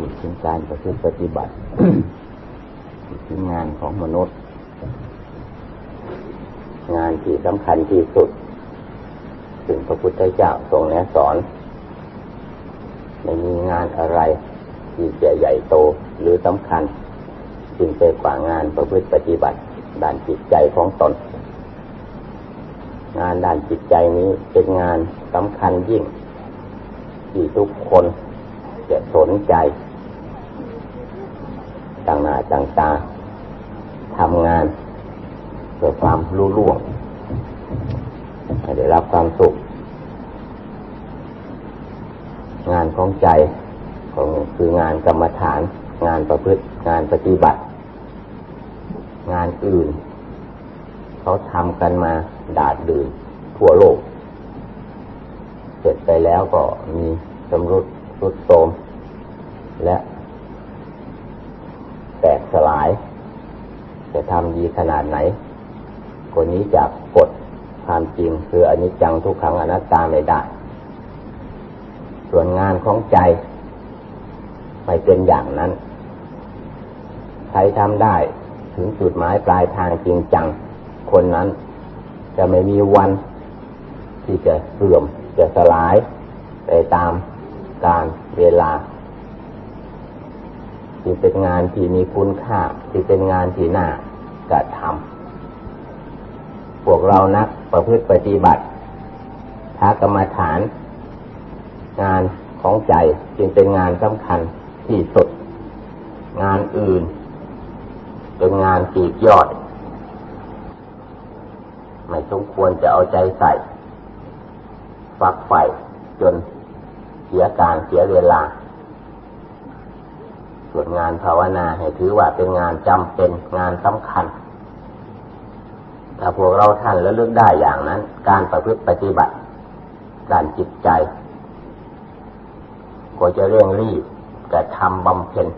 พูดถึงการประพฤติปฏิบัติถึงงานของมนุษย์ งานที่สำคัญที่สุดถึงพระพุทธเจ้าทรงแนะสอนไม่มีงานอะไรที่จะใหญ่โตหรือสำคัญจึงไปกว่างานประพฤติปฏิบัติด้านจิตใจของตน งานด้านจิตใจนี้เป็นงานสำคัญยิ่ง ที่ทุกคนจะสนใจ ต่างหน้าต่างตาทำงานเพื่อความรู้ล่วงให้ได้รับความสุข งานของใจของคืองานกรรมฐาน งานประพฤติ งานปฏิบัติ งานอื่น เขาทำกันมาดาดดื่นทั่วโลก เสร็จไปแล้วก็มีสำรุดรุดโทมและ สลาย จะทำดีขนาดไหน คนนี้จากกฎความจริงคืออนิจจังทุกขังอนัตตาไม่ได้ ส่วนงานของใจไม่เป็นอย่างนั้น ใครทำได้ถึงจุดหมายปลายทางจริงจัง คนนั้นจะไม่มีวันที่จะเสื่อมจะสลายไปตามการเวลา ที่เป็นงานที่มีคุณค่า ที่เป็นงานที่น่ากระทำพวกเรานักประพฤติปฏิบัติทากรรมฐาน งานของใจจึงเป็นงานสำคัญที่สุด งานอื่น เป็นงานปีกยอด ไม่สมควรจะเอาใจใส่ฝักใฝ่จนเสียการเสียเวลา ส่วนงานภาวนาให้ถือว่าเป็นงานจำเป็นงานสำคัญ ถ้าพวกเราท่านแล้วเลือกได้อย่างนั้น การประพฤติปฏิบัติด้านจิตใจ ก็จะเร่งรีบกระทำบำเพ็ญ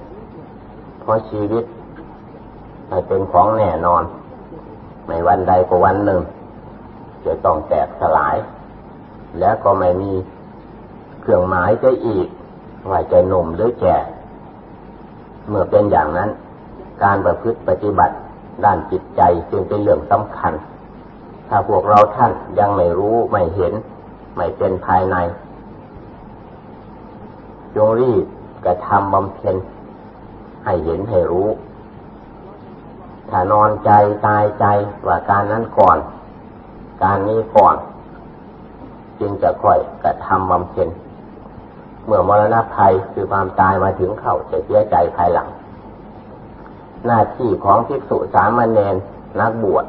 เพราะชีวิตไม่เป็นของแน่นอนไม่วันใดก็วันหนึ่ง จะต้องแตกสลาย แล้วก็ไม่มีเครื่องหมายจะอีกว่าจะหนุ่มหรือแก่ เมื่อเป็นอย่างนั้น การประพฤติปฏิบัติด้านจิตใจจึงเป็นเรื่องสำคัญ ถ้าพวกเราท่านยังไม่รู้ไม่เห็น ไม่เป็นภายใน จงรีบกระทำบำเพ็ญให้เห็นให้รู้ ถ้านอนใจตายใจว่าการนั้นก่อน การนี้ก่อน จึงจะค่อยกระทำบำเพ็ญ เมื่อมรณะภัยคือความตายมาถึงเขาจะเสียใจภายหลัง หน้าที่ของภิกษุสามเณรนักบวช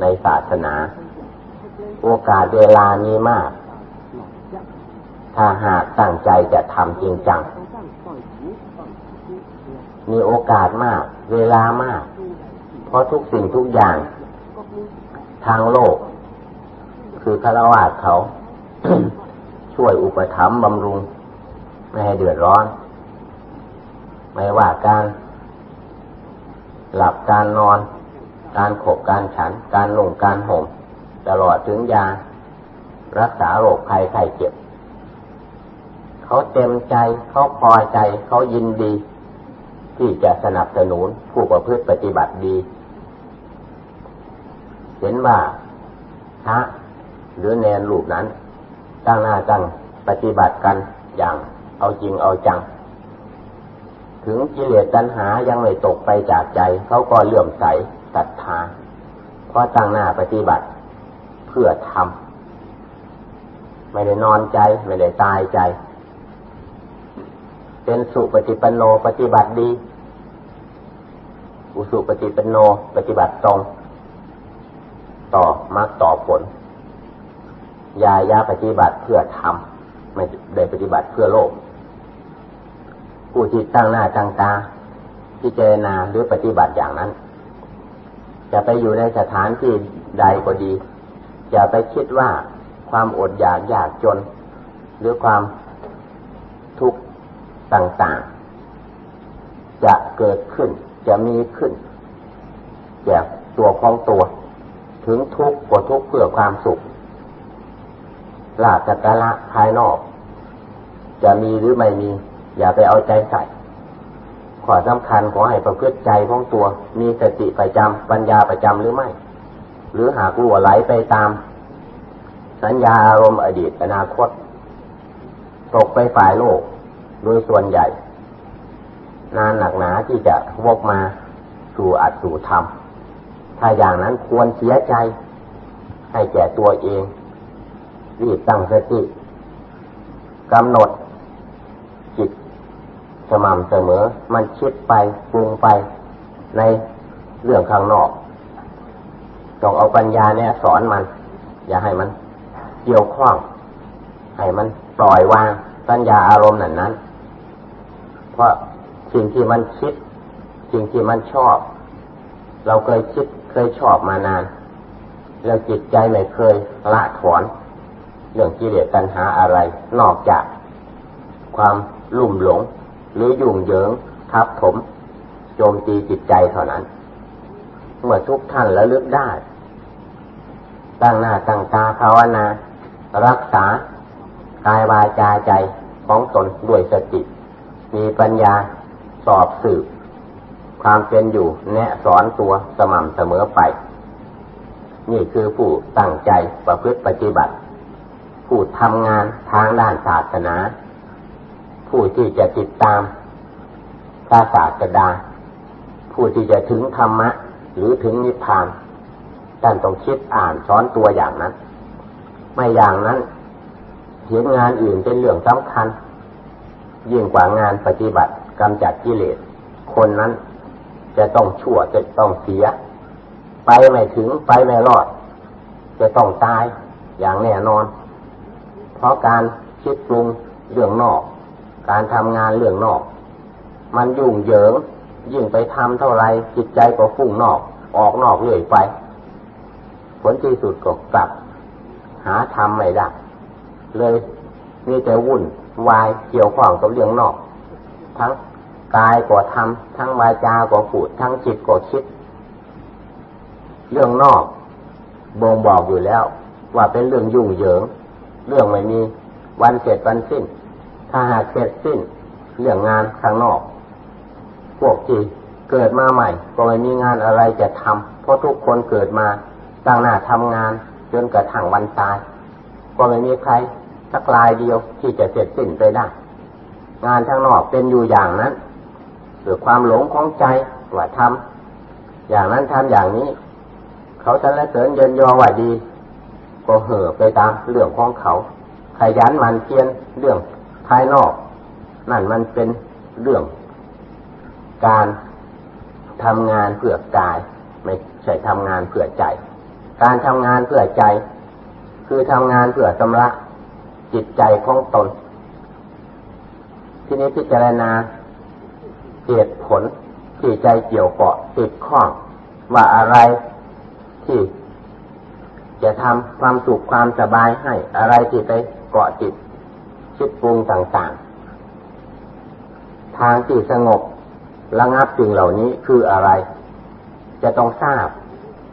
ในศาสนา โอกาสเวลานี้มาก ถ้าหากตั้งใจจะทำจริงจัง มีโอกาสมาก เวลามาก เพราะทุกสิ่งทุกอย่าง ทางโลก คือคารวะเขา ช่วยอุปถัมภ์บำรุง ไม่ให้เดือดร้อน ไม่ว่าการหลับการนอน การขบการฉัน การลงการห่มตลอดถึงยา รักษาโรคภัยไข้เจ็บ เขาเต็มใจเขาพอใจเขายินดี ที่จะสนับสนุนผู้ประพฤติปฏิบัติดี เห็นว่าพระหรือแนนรูปนั้นตั้งหน้าตั้งปฏิบัติกันอย่าง เอาจริงเอาจัง ถึงกิเลสตัณหายังไม่ตกไปจากใจ เขาก็เลื่อมใสศรัทธาเพราะตั้งหน้าปฏิบัติเพื่อทำไม่ได้นอนใจ ไม่ได้ตายใจ เป็นสุปฏิปันโนปฏิบัติดี อุสุปฏิปันโนปฏิบัติตรง ต่อมรรคต่อผลยายาปฏิบัติเพื่อทำไม่ได้ปฏิบัติเพื่อโลก ผู้ที่ตั้งหน้าตั้งตาพิจารณาหรือปฏิบัติอย่างนั้น จะไปอยู่ในสถานที่ใดก็ดี อย่าไปคิดว่าความอดอยากยากจน หรือความทุกข์ต่างๆ จะเกิดขึ้น จะมีขึ้นแก่ตัวของตัว ถึงทุกข์ก็ทุกข์เพื่อความสุขลาภจักระภายนอก จะมีหรือไม่มี อย่าไปเอาใจใส่ขอสำคัญขอให้ประพฤติใจของตัว มีสติประจำปัญญาประจำหรือไม่ หรือหากลัวไหลไปตาม สัญญาอารมณ์อดีตอนาคต ตกไปฝ่ายโลก โดยส่วนใหญ่ นานหนักหนาที่จะวกมาสู่อัดสู่ธรรม ถ้าอย่างนั้นควรเสียใจ ให้แก่ตัวเองรีบตั้งสติกำหนด สม่ำเสมอ มันคิดไปปรุงไปในเรื่องข้างนอก ต้องเอาปัญญาเนี่ยสอนมัน อย่าให้มันเกี่ยวข้อง ให้มันปล่อยวางปัญญาอารมณ์นั้นนั้น เพราะสิ่งที่มันคิด สิ่งที่มันชอบ เราเคยคิดเคยชอบมานาน แล้วจิตใจไม่เคยละถอนเรื่องกิเลสตัณหาอะไร นอกจากความลุ่มหลง หรือยุ่งเหยิงทับถมโจมตีจิตใจเท่านั้น เมื่อทุกท่านระลึกได้ ตั้งหน้าตั้งตาภาวนา รักษากายวาจาใจของตนด้วยสติ มีปัญญาสอบสืบ ความเป็นอยู่แนะสอนตัวสม่ำเสมอไป นี่คือผู้ตั้งใจประพฤติปฏิบัติ ผู้ทำงานทางด้านศาสนา ผู้ที่จะติดตามพระศาสดา ผู้ที่จะถึงธรรมะ หรือถึงนิพพานท่านต้องคิดอ่านสอนตัวอย่างนั้น ไม่อย่างนั้นเห็นงานอื่นเป็นเรื่องสำคัญ ยิ่งกว่างานปฏิบัติกำจัดกิเลส คนนั้นจะต้องชั่วจะต้องเสีย ไปไม่ถึงไปไม่รอด จะต้องตายอย่างแน่นอน เพราะการคิดปรุงเรื่องนอก การทำงานเรื่องนอก มันยุ่งเหยิง ยิ่งไปทำเท่าไรจิตใจก็ฟุ้งนอก ออกนอกเรื่อยไป ผลที่สุดก็กลับ หาทำไม่ได้เลยมีแต่วุ่นวายเกี่ยวข้องกับเรื่องนอก ทั้งกายก็ทำทั้งวาจาก็พูดทั้งจิตก็คิด เรื่องนอกบ่งบอกอยู่แล้ว ว่าเป็นเรื่องยุ่งเหยิง เรื่องไม่มีวันเสร็จวันสิ้น ถ้าหากเสร็จสิ้นเรื่องงานข้างนอก พวกที่เกิดมาใหม่ ก็ไม่มีงานอะไรจะทำเพราะทุกคนเกิดมาตั้งหน้าทำงาน จนกระทั่งวันตาย ก็ไม่มีใครสักลายเดียวที่จะเสร็จสิ้นไปได้ งานข้างนอกเป็นอยู่อย่างนั้นหรือความหลงของใจว่าทำอย่างนั้นทำอย่างนี้ เขาจะละเสริญเยินยอว่าดี ก็เห่อไปตามเรื่องของเขา ขยันมันเพียนเรื่อง ภายนอก นั่นมันเป็นเรื่องการทำงานเพื่อกาย ไม่ใช่ทำงานเพื่อใจ การทำงานเพื่อใจ คือทำงานเพื่อสำระจิตใจของตน ที่นี้พิจารณาเหตุผลที่ใจเกี่ยวเกาะติดข้องว่าอะไรที่จะทำความสุขความสบายให้อะไรที่ไปเกาะจิต คิดปรุงต่างๆ ทางที่สงบระงับสิ่งเหล่านี้คืออะไร จะต้องทราบ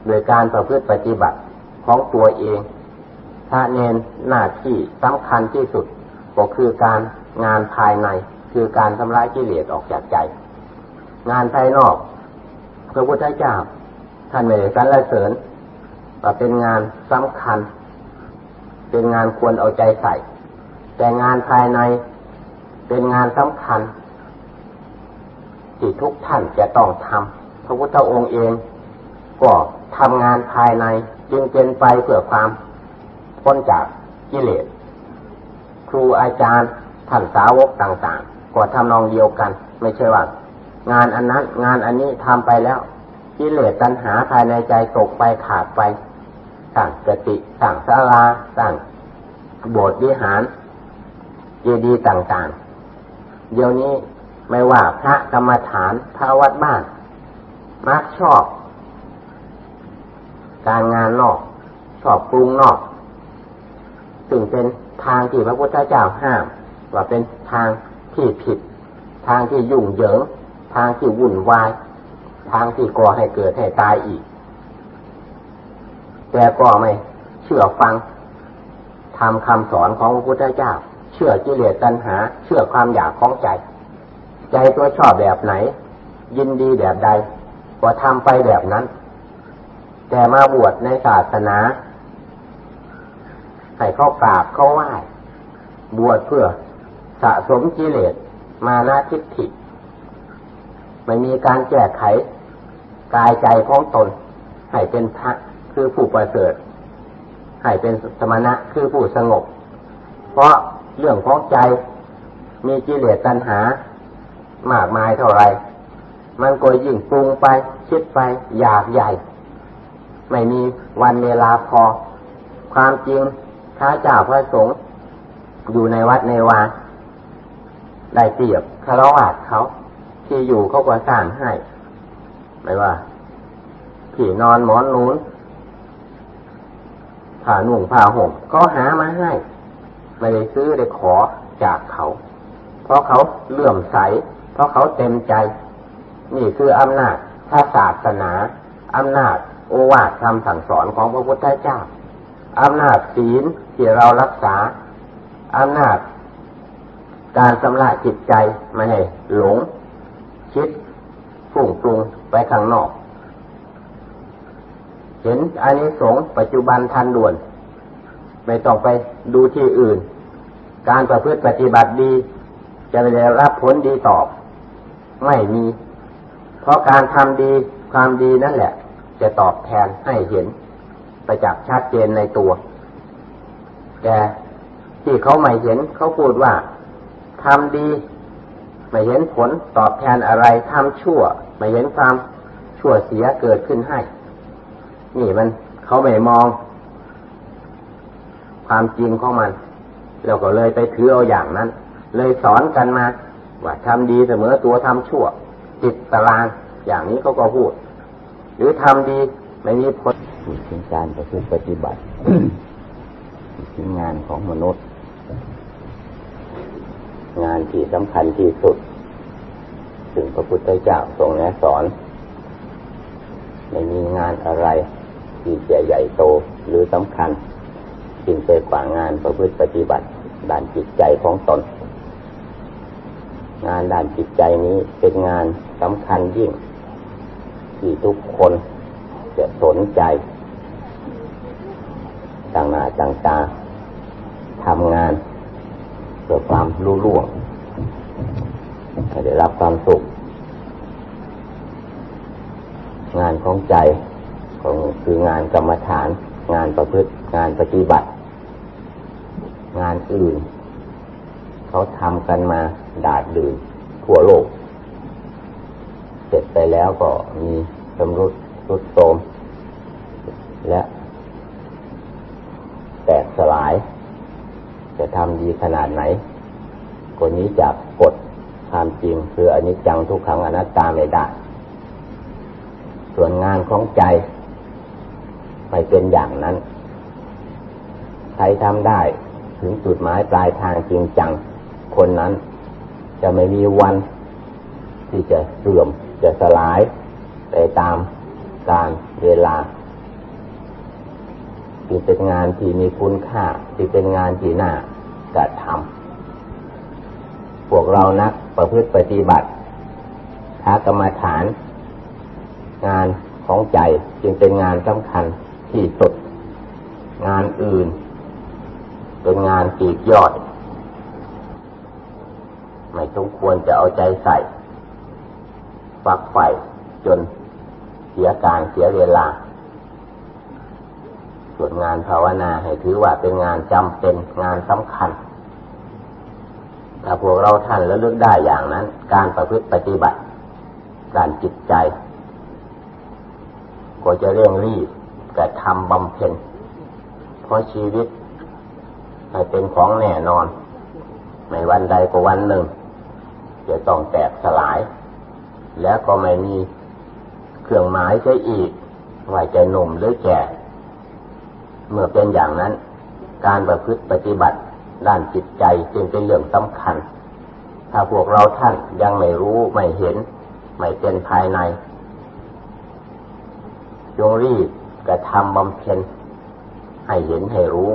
โดยการประพฤติปฏิบัติของตัวเองถ้าเน้นหน้าที่สำคัญที่สุดก็คือการงานภายในคือการทำลายกิเลสออกจากใจ งานภายนอกพระพุทธเจ้าท่านไม่ได้สรรเสริญว่าเป็นงานสำคัญ เป็นงานควรเอาใจใส่ แต่งานภายในเป็นงานสำคัญที่ทุกท่านจะต้องทำพระพุทธองค์เองก็ทำงานภายในจึงเป็นไปเพื่อความพ้นจากกิเลสครูอาจารย์ท่านสาวกต่างๆก็ทำนองเดียวกัน ไม่ใช่ว่างานอันนั้น งานอันนี้ทำไปแล้วกิเลสตัณหาภายในใจตกไปขาดไปสร้างกติสร้างศาลาสร้างโบสถ์วิหาร เจดีย์ต่างๆ เดี๋ยวนี้ไม่ว่าพระกรรมฐานพระวัดบ้านมักชอบ การงานนอก ชอบปรุงนอก ซึ่งเป็นทางที่พระพุทธเจ้าห้าม ว่าเป็นทางที่ผิด ทางที่ยุ่งเหยิง ทางที่วุ่นวาย ทางที่ก่อให้เกิดให้ตายอีก แต่ก็ไม่เชื่อฟังทำคำสอนของพระพุทธเจ้า เชื่อกิเลสตัณหา เชื่อความอยากของใจ ใจตัวชอบแบบไหน ยินดีแบบใดก็ทำไปแบบนั้น แต่มาบวชในศาสนาให้เข้ากราบเข้าไหว้บวชเพื่อสะสมกิเลสมานาทิฏฐิไม่มีการแก้ไขกายใจของตน ให้เป็นพระคือผู้ประเสริฐให้เป็นสมณะคือผู้สงบ เพราะ เรื่องของใจ มีกิเลสตัณหา มากมายเท่าไร มันก็ยิ่งปรุงไป คิดไป อยากใหญ่ ไม่มีวันเวลาพอ ความจริงพระเจ้าพระสงฆ์อยู่ในวัดในวาได้เปรียบคารวะเขาที่อยู่เขาก็สร้างให้ไม่ว่าที่นอนหมอนนูนผ้าหนุ่งผ้าห่มเขาหามาให้ ไม่ได้ซื้อได้ขอจากเขา เพราะเขาเลื่อมใส เพราะเขาเต็มใจ นี่คืออำนาจพระศาสนาอำนาจโอวาทคำสั่งสอนของพระพุทธเจ้าอำนาจศีลที่เรารักษาอำนาจการสำระจิตใจไม่ให้หลง คิดฟุ้งปรุงไปข้างนอก เห็นอันนี้สงปัจจุบันทันด่วน ไม่ต้องไปดูที่อื่น การประพฤติปฏิบัติดี จะได้รับผลดีตอบ ไม่มี เพราะการทำดีความดีนั่นแหละ จะตอบแทนให้เห็นไปจากชัดเจนในตัว แต่ที่เขาไม่เห็นเขาพูดว่าทำดี ไม่เห็นผลตอบแทนอะไรทำชั่ว ไม่เห็นความชั่วเสียเกิดขึ้นให้ นี่มันเขาไม่มอง ความจริงของมันเราก็เลยไปถือเอาอย่างนั้น เลยสอนกันมา ว่าทำดีเสมอตัวทำชั่วติดตารางอย่างนี้เขาก็พูด หรือทำดีไม่มีผลถึงการประพฤติปฏิบัติถึงงานของมนุษย์ งานที่สำคัญที่สุดถึงพระพุทธเจ้าทรงแนะสอนไม่มีงานอะไรที่จะใหญ่โตหรือสำคัญ สิ่งไปกว่างานประพฤติปฏิบัติด้านจิตใจของตน งานด้านจิตใจนี้เป็นงานสำคัญยิ่ง ที่ทุกคนจะสนใจต่างหน้าต่างตาทำงานเพื่อความรู้ล่วงได้รับความสุข งานของใจของคืองานกรรมฐาน งานประพฤติงานปฏิบัติ งานอื่น เขาทำกันมาดาดดื่นทั่วโลก เสร็จไปแล้วก็มีสำรุดรุดโทมและ แตกสลาย จะทำดีขนาดไหนคนนี้จากกฎความจริงคืออนิจจังทุกขังอนัตตาไม่ได้ ส่วนงานของใจไม่เป็นอย่างนั้น ใครทำได้ ถึงจุดหมายปลายทางจริงจัง คนนั้น จะไม่มีวัน ที่จะเสื่อมจะสลายไปตามการเวลาที่เป็นงานที่มีคุณค่าที่เป็นงานที่น่ากระทำพวกเรานักประพฤติปฏิบัติท้ากรรมฐาน งานของใจจึงเป็นงานสำคัญที่สุด งานอื่น เป็นงานปีกยอดไม่สมควรจะเอาใจใส่ ฝักใฝ่จนเสียการเสียเวลา ส่วนงานภาวนาให้ถือว่าเป็นงานจำเป็นงานสำคัญ ถ้าพวกเราท่านแล้วลึกได้อย่างนั้น การประพฤติปฏิบัติ การจิตใจ ก็จะเร่งรีบกระทำบำเพ็ญเพราะชีวิต ไม่เป็นของแน่นอน ไม่วันใดก็วันหนึ่ง จะต้องแตกสลาย แล้วก็ไม่มีเครื่องหมายใช่อีกว่าจะหนุ่มหรือแก่ เมื่อเป็นอย่างนั้น การประพฤติปฏิบัติด้านจิตใจจึงเป็นเรื่องสำคัญ ถ้าพวกเราท่านยังไม่รู้ไม่เห็น ไม่เป็นภายในจงรีบกระทำบำเพ็ญให้เห็นให้รู้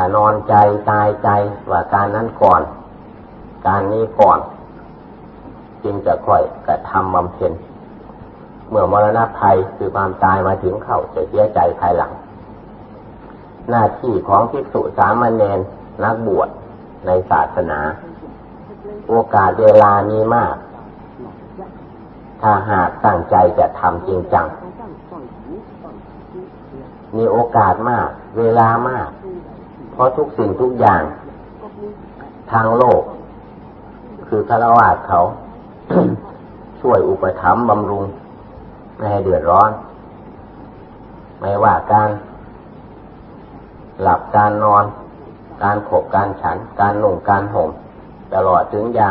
ถ้านอนใจตายใจว่าการนั้นก่อน การนี้ก่อน จึงจะค่อยกระทำบำเพ็ญเมื่อมรณะภัยคือความตายมาถึงเข้าจะเสียใจภายหลัง หน้าที่ของภิกษุสามเณรนักบวชในศาสนา โอกาสเวลามีมาก ถ้าหากตั้งใจจะทำจริงจัง มีโอกาสมาก เวลามาก เพราะทุกสิ่งทุกอย่าง ทางโลก คือคารวะเขา ช่วยอุปถัมภ์บำรุง ไม่ให้เดือดร้อน ไม่ว่าการหลับการนอน การขบการฉัน การนุ่งการห่มตลอดถึงยา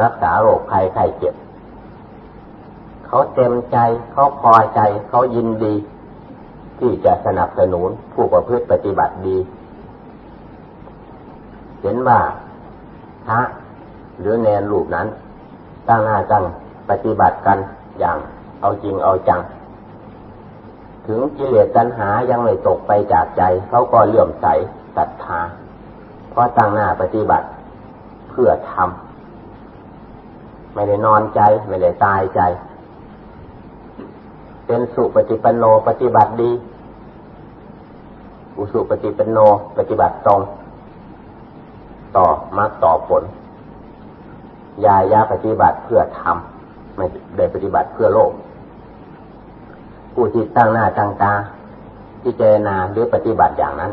รักษาโรคภัยไข้เจ็บ เขาเต็มใจเขาพอใจเขายินดี ที่จะสนับสนุนผู้ประพฤติปฏิบัติดี เห็นว่าพระหรือแนนรูปนั้น ตั้งหน้าตั้งปฏิบัติกันอย่างเอาจริงเอาจัง ถึงกิเลสตัณหายังไม่ตกไปจากใจเขาก็เลื่อมใสศรัทธาเพราะตั้งหน้าปฏิบัติเพื่อทำไม่ได้นอนใจ ไม่ได้ตายใจ เป็นสุปฏิปันโนปฏิบัติดี อุสุปฏิปันโนปฏิบัติตรง มาต่อผล ยายาปฏิบัติเพื่อทำไม่ได้ปฏิบัติเพื่อโลก ผู้ที่ตั้งหน้าตั้งตาที่เจนาหรือปฏิบัติอย่างนั้น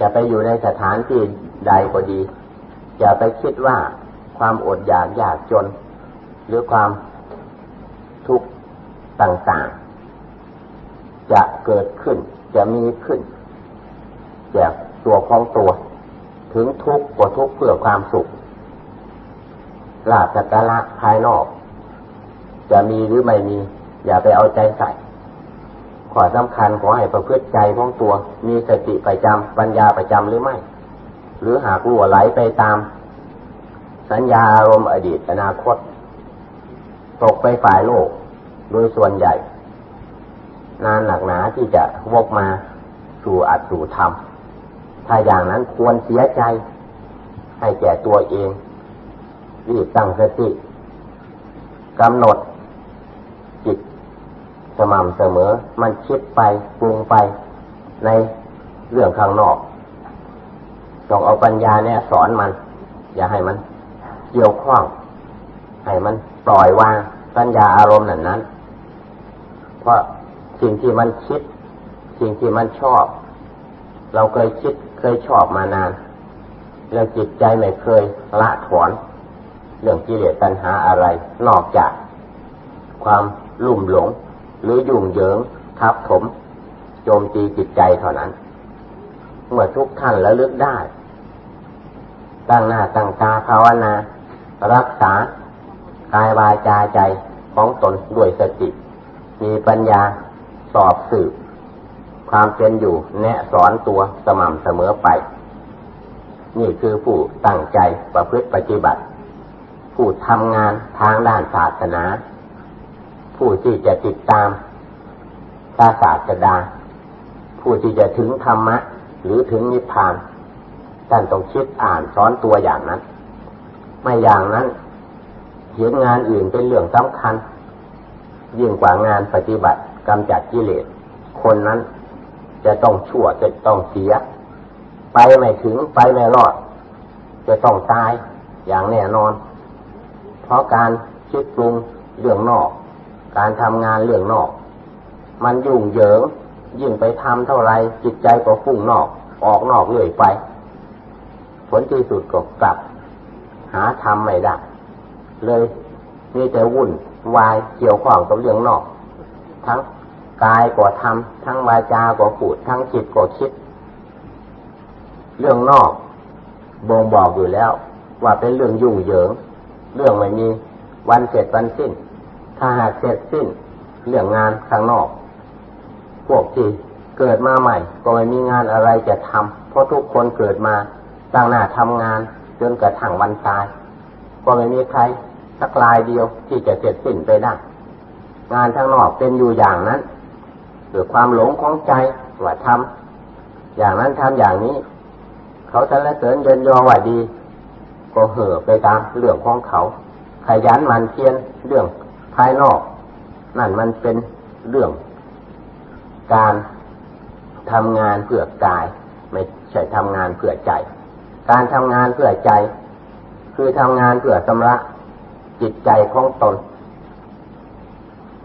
จะไปอยู่ในสถานที่ใดก็ดีจะไปคิดว่าความอดอยากยากจน หรือความทุกข์ต่างๆ จะเกิดขึ้นจะมีขึ้นจากตัวของตัว ถึงทุกข์กว่าทุกข์เพื่อความสุขลาภสักการะภายนอก จะมีหรือไม่มี อย่าไปเอาใจใส่ขอสำคัญขอให้ประพฤติใจของตัว มีสติประจำปัญญาประจำหรือไม่ หรือหากลัวไหลไปตาม สัญญาอารมณ์อดีตอนาคต ตกไปฝ่ายโลก โดยส่วนใหญ่ นานหนักหนาที่จะวกมาสู่อัดสู่ธรรม ถ้าอย่างนั้นควรเสียใจ ให้แก่ตัวเองรีบตั้งสติกำหนด จิตสม่ำเสมอ มันคิดไปปรุงไปในเรื่องข้างนอกต้องเอาปัญญาเนี่ยสอนมัน อย่าให้มันเกี่ยวข้องให้มันปล่อยวางปัญญาอารมณ์นั้นนั้น เพราะสิ่งที่มันคิด สิ่งที่มันชอบ เราเคยคิด เคยชอบมานาน แล้วจิตใจไม่เคยละถอน เรื่องกิเลสตัณหาอะไร นอกจาก ความลุ่มหลง หรือยุ่งเหยิงทับถม โจมตีจิตใจเท่านั้น เมื่อทุกท่านระลึกได้ ตั้งหน้าตั้งตาภาวนา รักษากายวาจาใจของตนด้วยสติ มีปัญญาสอบสืบ ความเป็นอยู่ แนะสอนตัวสม่ำเสมอไป นี่คือผู้ตั้งใจประพฤติปฏิบัติ ผู้ทำงานทางด้านศาสนา ผู้ที่จะติดตามพระศาสดา ผู้ที่จะถึงธรรมะ หรือถึงนิพพานท่านต้องคิดอ่านสอนตัวอย่างนั้น ไม่อย่างนั้นเห็นงานอื่นเป็นเรื่องสำคัญ ยิ่งกว่างานปฏิบัติกำจัดกิเลสคนนั้น จะต้องชั่วจะต้องเสีย ไปไม่ถึงไปไม่รอด จะต้องตายอย่างแน่นอน เพราะการคิดปรุงเรื่องนอก การทำงานเรื่องนอก มันยุ่งเหยิงยิ่งไปทำเท่าไรจิตใจก็ฟุ้งนอก ออกนอกเรื่อยไป ผลที่สุดก็กลับ หาทำไม่ได้เลยมีแต่วุ่นวายเกี่ยวข้องกับเรื่องนอก ทั้ง กายก็ทำทั้งวาจาก็พูด ทั้งจิตก็คิด เรื่องนอกบ่งบอกอยู่แล้ว ว่าเป็นเรื่องยุ่งเหยิง เรื่องไม่มีวันเสร็จวันสิ้น ถ้าหากเสร็จสิ้น เรื่องงานข้างนอก พวกที่เกิดมาใหม่ ก็ไม่มีงานอะไรจะทำเพราะทุกคนเกิดมาตั้งหน้าทำงานจนกระทั่งวันตาย ก็ไม่มีใครสักลายเดียวที่จะเสร็จสิ้นไปได้งานข้างนอกเป็นอยู่อย่างนั้น หรือความหลงของใจว่าทำอย่างนั้นทำอย่างนี้ เขาสรรเสริญเยินยอว่าดี ก็เห่อไปตามเรื่องของเขา ขยันมันเพียนเรื่องภายนอก นั่นมันเป็นเรื่อง การทำงานเพื่อกาย ไม่ใช่ทำงานเพื่อใจ การทำงานเพื่อใจ คือทำงานเพื่อสำระจิตใจของตน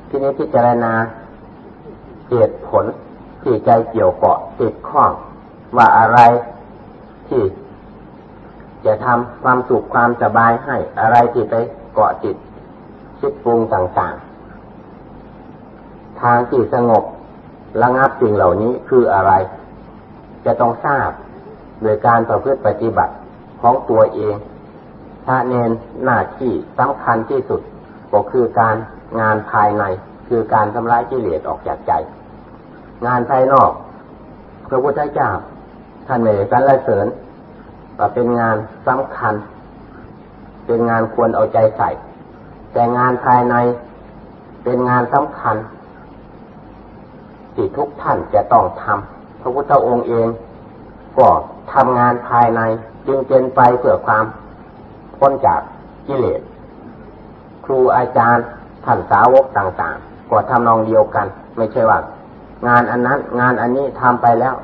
ที่นี้พิจารณา เหตุผลที่ใจเกี่ยวเกาะติดข้องว่าอะไรที่จะทำความสุขความสบายให้อะไรที่ไปเกาะติดคิดปรุงต่างๆ ทางที่สงบระงับสิ่งเหล่านี้คืออะไร จะต้องทราบโดยการประพฤติปฏิบัติของตัวเองถ้าเน้นหน้าที่สำคัญที่สุดก็คือการงานภายใน คือการทำลายกิเลสออกจากใจ งานภายนอก พระพุทธเจ้าท่านไม่ได้สรรเสริญว่าเป็นงานสำคัญ เป็นงานควรเอาใจใส่ แต่งานภายในเป็นงานสำคัญที่ทุกท่านจะต้องทำพระพุทธองค์เองก็ทำงานภายในจึงเป็นไปเพื่อความพ้นจากกิเลส ครูอาจารย์ท่านสาวกต่าง ก็ทำนองเดียวกัน ไม่ใช่ว่างานอันนั้น งานอันนี้ทำไปแล้ว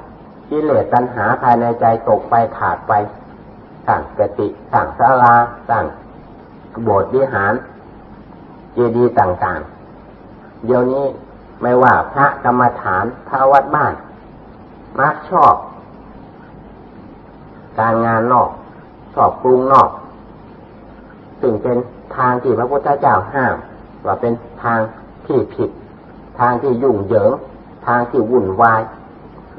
กิเลสตัณหาภายในใจตกไปขาดไปสั่งกติสั่งศาลาสั่งโบสถ์วิหารเจดีย์ต่างๆ เดี๋ยวนี้ไม่ว่าพระกรรมฐานพระวัดบ้าน มักชอบ การงานนอก ชอบกรุงนอก ซึ่งเป็นทางที่พระพุทธเจ้าห้าม ว่าเป็นทาง ที่ผิด ทางที่ยุ่งเหยิง ทางที่วุ่นวาย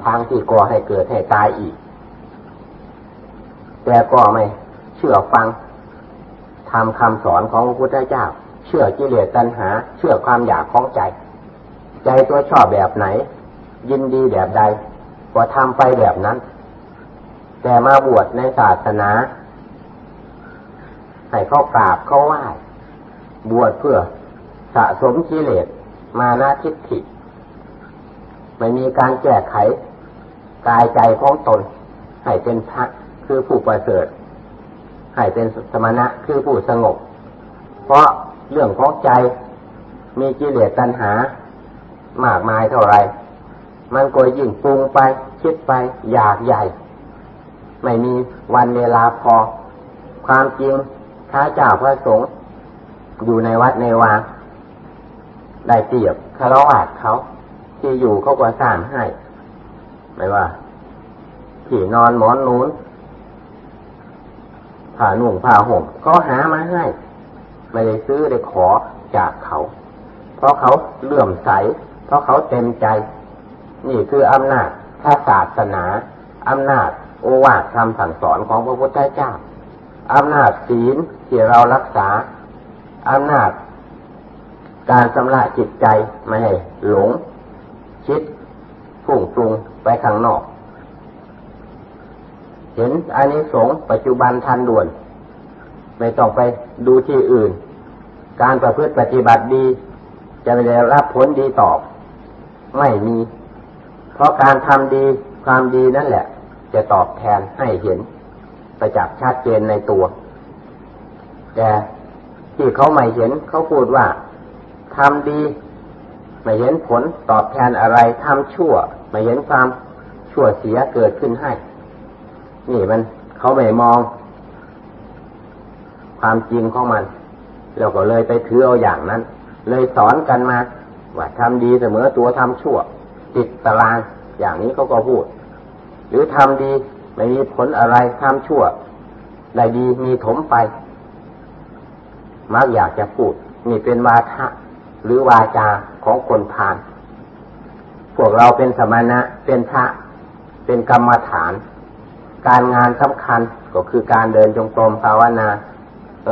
ทางที่ก่อให้เกิดให้ตายอีก แต่ก็ไม่เชื่อฟังทำคำสอนของพระพุทธเจ้า เชื่อกิเลสตัณหา เชื่อความอยากของใจ ใจตัวชอบแบบไหน ยินดีแบบใด ก็ทำไปแบบนั้น แต่มาบวชในศาสนาให้เขากราบเขาไหว้บวชเพื่อ สะสมกิเลสมานาทิฏฐิไม่มีการแก้ไขกายใจของตน ให้เป็นพระคือผู้ประเสริฐ ให้เป็นสมณะคือผู้สงบ เพราะเรื่องของใจมีกิเลสตัณหา มากมายเท่าไร มันก็ยิ่งปรุงไป คิดไปอยากใหญ่ ไม่มีวันเวลาพอ ความจริงพระเจ้าพระสงฆ์อยู่ในวัดในวา ได้เปรียบคารวะเขาที่อยู่เขาก็สร้างให้ ไม่ว่าที่นอนหมอนนูนผ้าหนุ่งผ้าห่มเขาหามาให้ ไม่ได้ซื้อได้ขอจากเขา เพราะเขาเลื่อมใส เพราะเขาเต็มใจ นี่คืออำนาจพระศาสนาอำนาจโอวาทคำสั่งสอนของพระพุทธเจ้าอำนาจศีลที่เรารักษาอำนาจ การชำระจิตใจไม่ให้หลง คิดฟุ้งปรุงไปข้างนอก เห็นอานิสงส์ปัจจุบันทันด่วน ไม่ต้องไปดูที่อื่น การประพฤติปฏิบัติดี จะไม่ได้รับผลดีตอบ ไม่มี เพราะการทำดีความดีนั่นแหละ จะตอบแทนให้เห็นประจักษ์ชัดเจนในตัว แต่ที่เขาไม่เห็นเขาพูดว่า ทำดี ไม่เห็นผลตอบแทนอะไรทำชั่ว ไม่เห็นความชั่วเสียเกิดขึ้นให้ นี่มันเขาไม่มอง ความจริงของมันเราก็เลยไปถือเอาอย่างนั้น เลยสอนกันมา ว่าทำดีเสมอตัวทำชั่ว ติดตารางอย่างนี้เขาก็พูด หรือทำดีไม่มีผลอะไรทำชั่วได้ดีมีถมไปมักอยากจะพูดนี่เป็นวาทะ หรือวาจาของคนพานพวกเราเป็นสมณะเป็นพระเป็นกรรมฐาน การงานสำคัญก็คือการเดินจงกรมภาวนา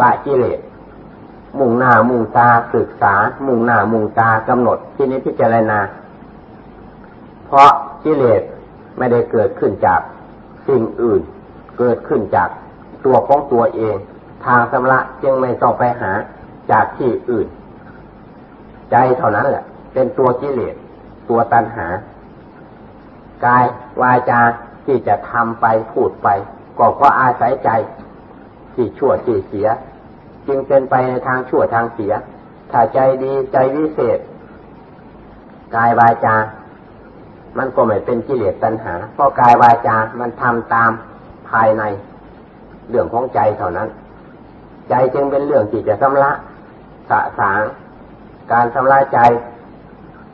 ละกิเลสมุ่งหน้ามุ่งตาศึกษา มุ่งหน้ามุ่งตากำหนดที่นี้พิจารณา เพราะกิเลสไม่ได้เกิดขึ้นจากสิ่งอื่น เกิดขึ้นจากตัวของตัวเอง ทางสำระจึงไม่ต้องไปหาจากที่อื่น ใจเท่านั้นแหละ เป็นตัวกิเลสตัวตัณหา กายวาจาที่จะทำไปพูดไป ก็เพราะอาศัยใจที่ชั่วที่เสีย จึงเป็นไปในทางชั่วทางเสีย ถ้าใจดีใจวิเศษ กายวาจา มันก็ไม่เป็นกิเลสตัณหา เพราะกายวาจา มันทำตามภายใน เรื่องของใจเท่านั้น ใจจึงเป็นเรื่องที่จะสำละสะสาง การสำละใจ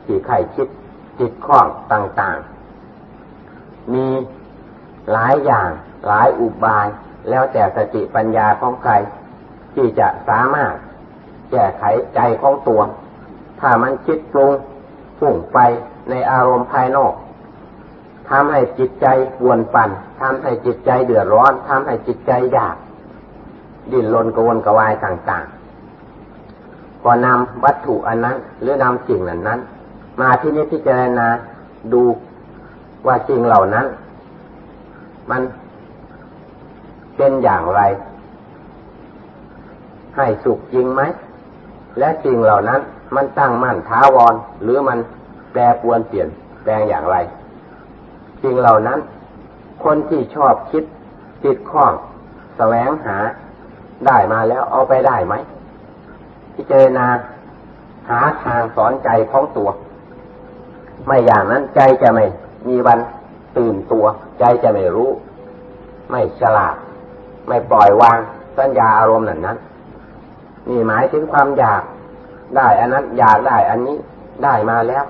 ที่ไข่คิดจิตข้องต่างๆ มีหลายอย่างหลายอุบาย แล้วแต่สติปัญญาของใคร ที่จะสามารถแก้ไขใจของตัว ถ้ามันคิดปรุงฝุ่งไปในอารมณ์ภายนอกทำให้จิตใจวนปั่นทำให้จิตใจเดือดร้อนทำให้จิตใจอยาก ดิ้นรนกระวนกระวายต่างๆ ก็นำวัตถุอันนั้น หรือนำสิ่งนั้นนั้น มาที่นี้พิจารณาดูว่าสิ่งเหล่านั้น มันเป็นอย่างไร ให้สุขจริงไหม และสิ่งเหล่านั้น มันตั้งมั่นท้าวร หรือมันแปรปวนเปลี่ยนแปลงอย่างไร สิ่งเหล่านั้น คนที่ชอบคิดติดข้องแสวงหาได้มาแล้วเอาไปได้ไหม พิจารณาหาทางสอนใจของตัว ไม่อย่างนั้นใจจะไม่มีวันตื่นตัว ใจจะไม่รู้ ไม่ฉลาด ไม่ปล่อยวางสัญญาอารมณ์นั้นนั้นนี่หมายถึงความอยากได้อันนั้น อยากได้อันนี้ได้มาแล้ว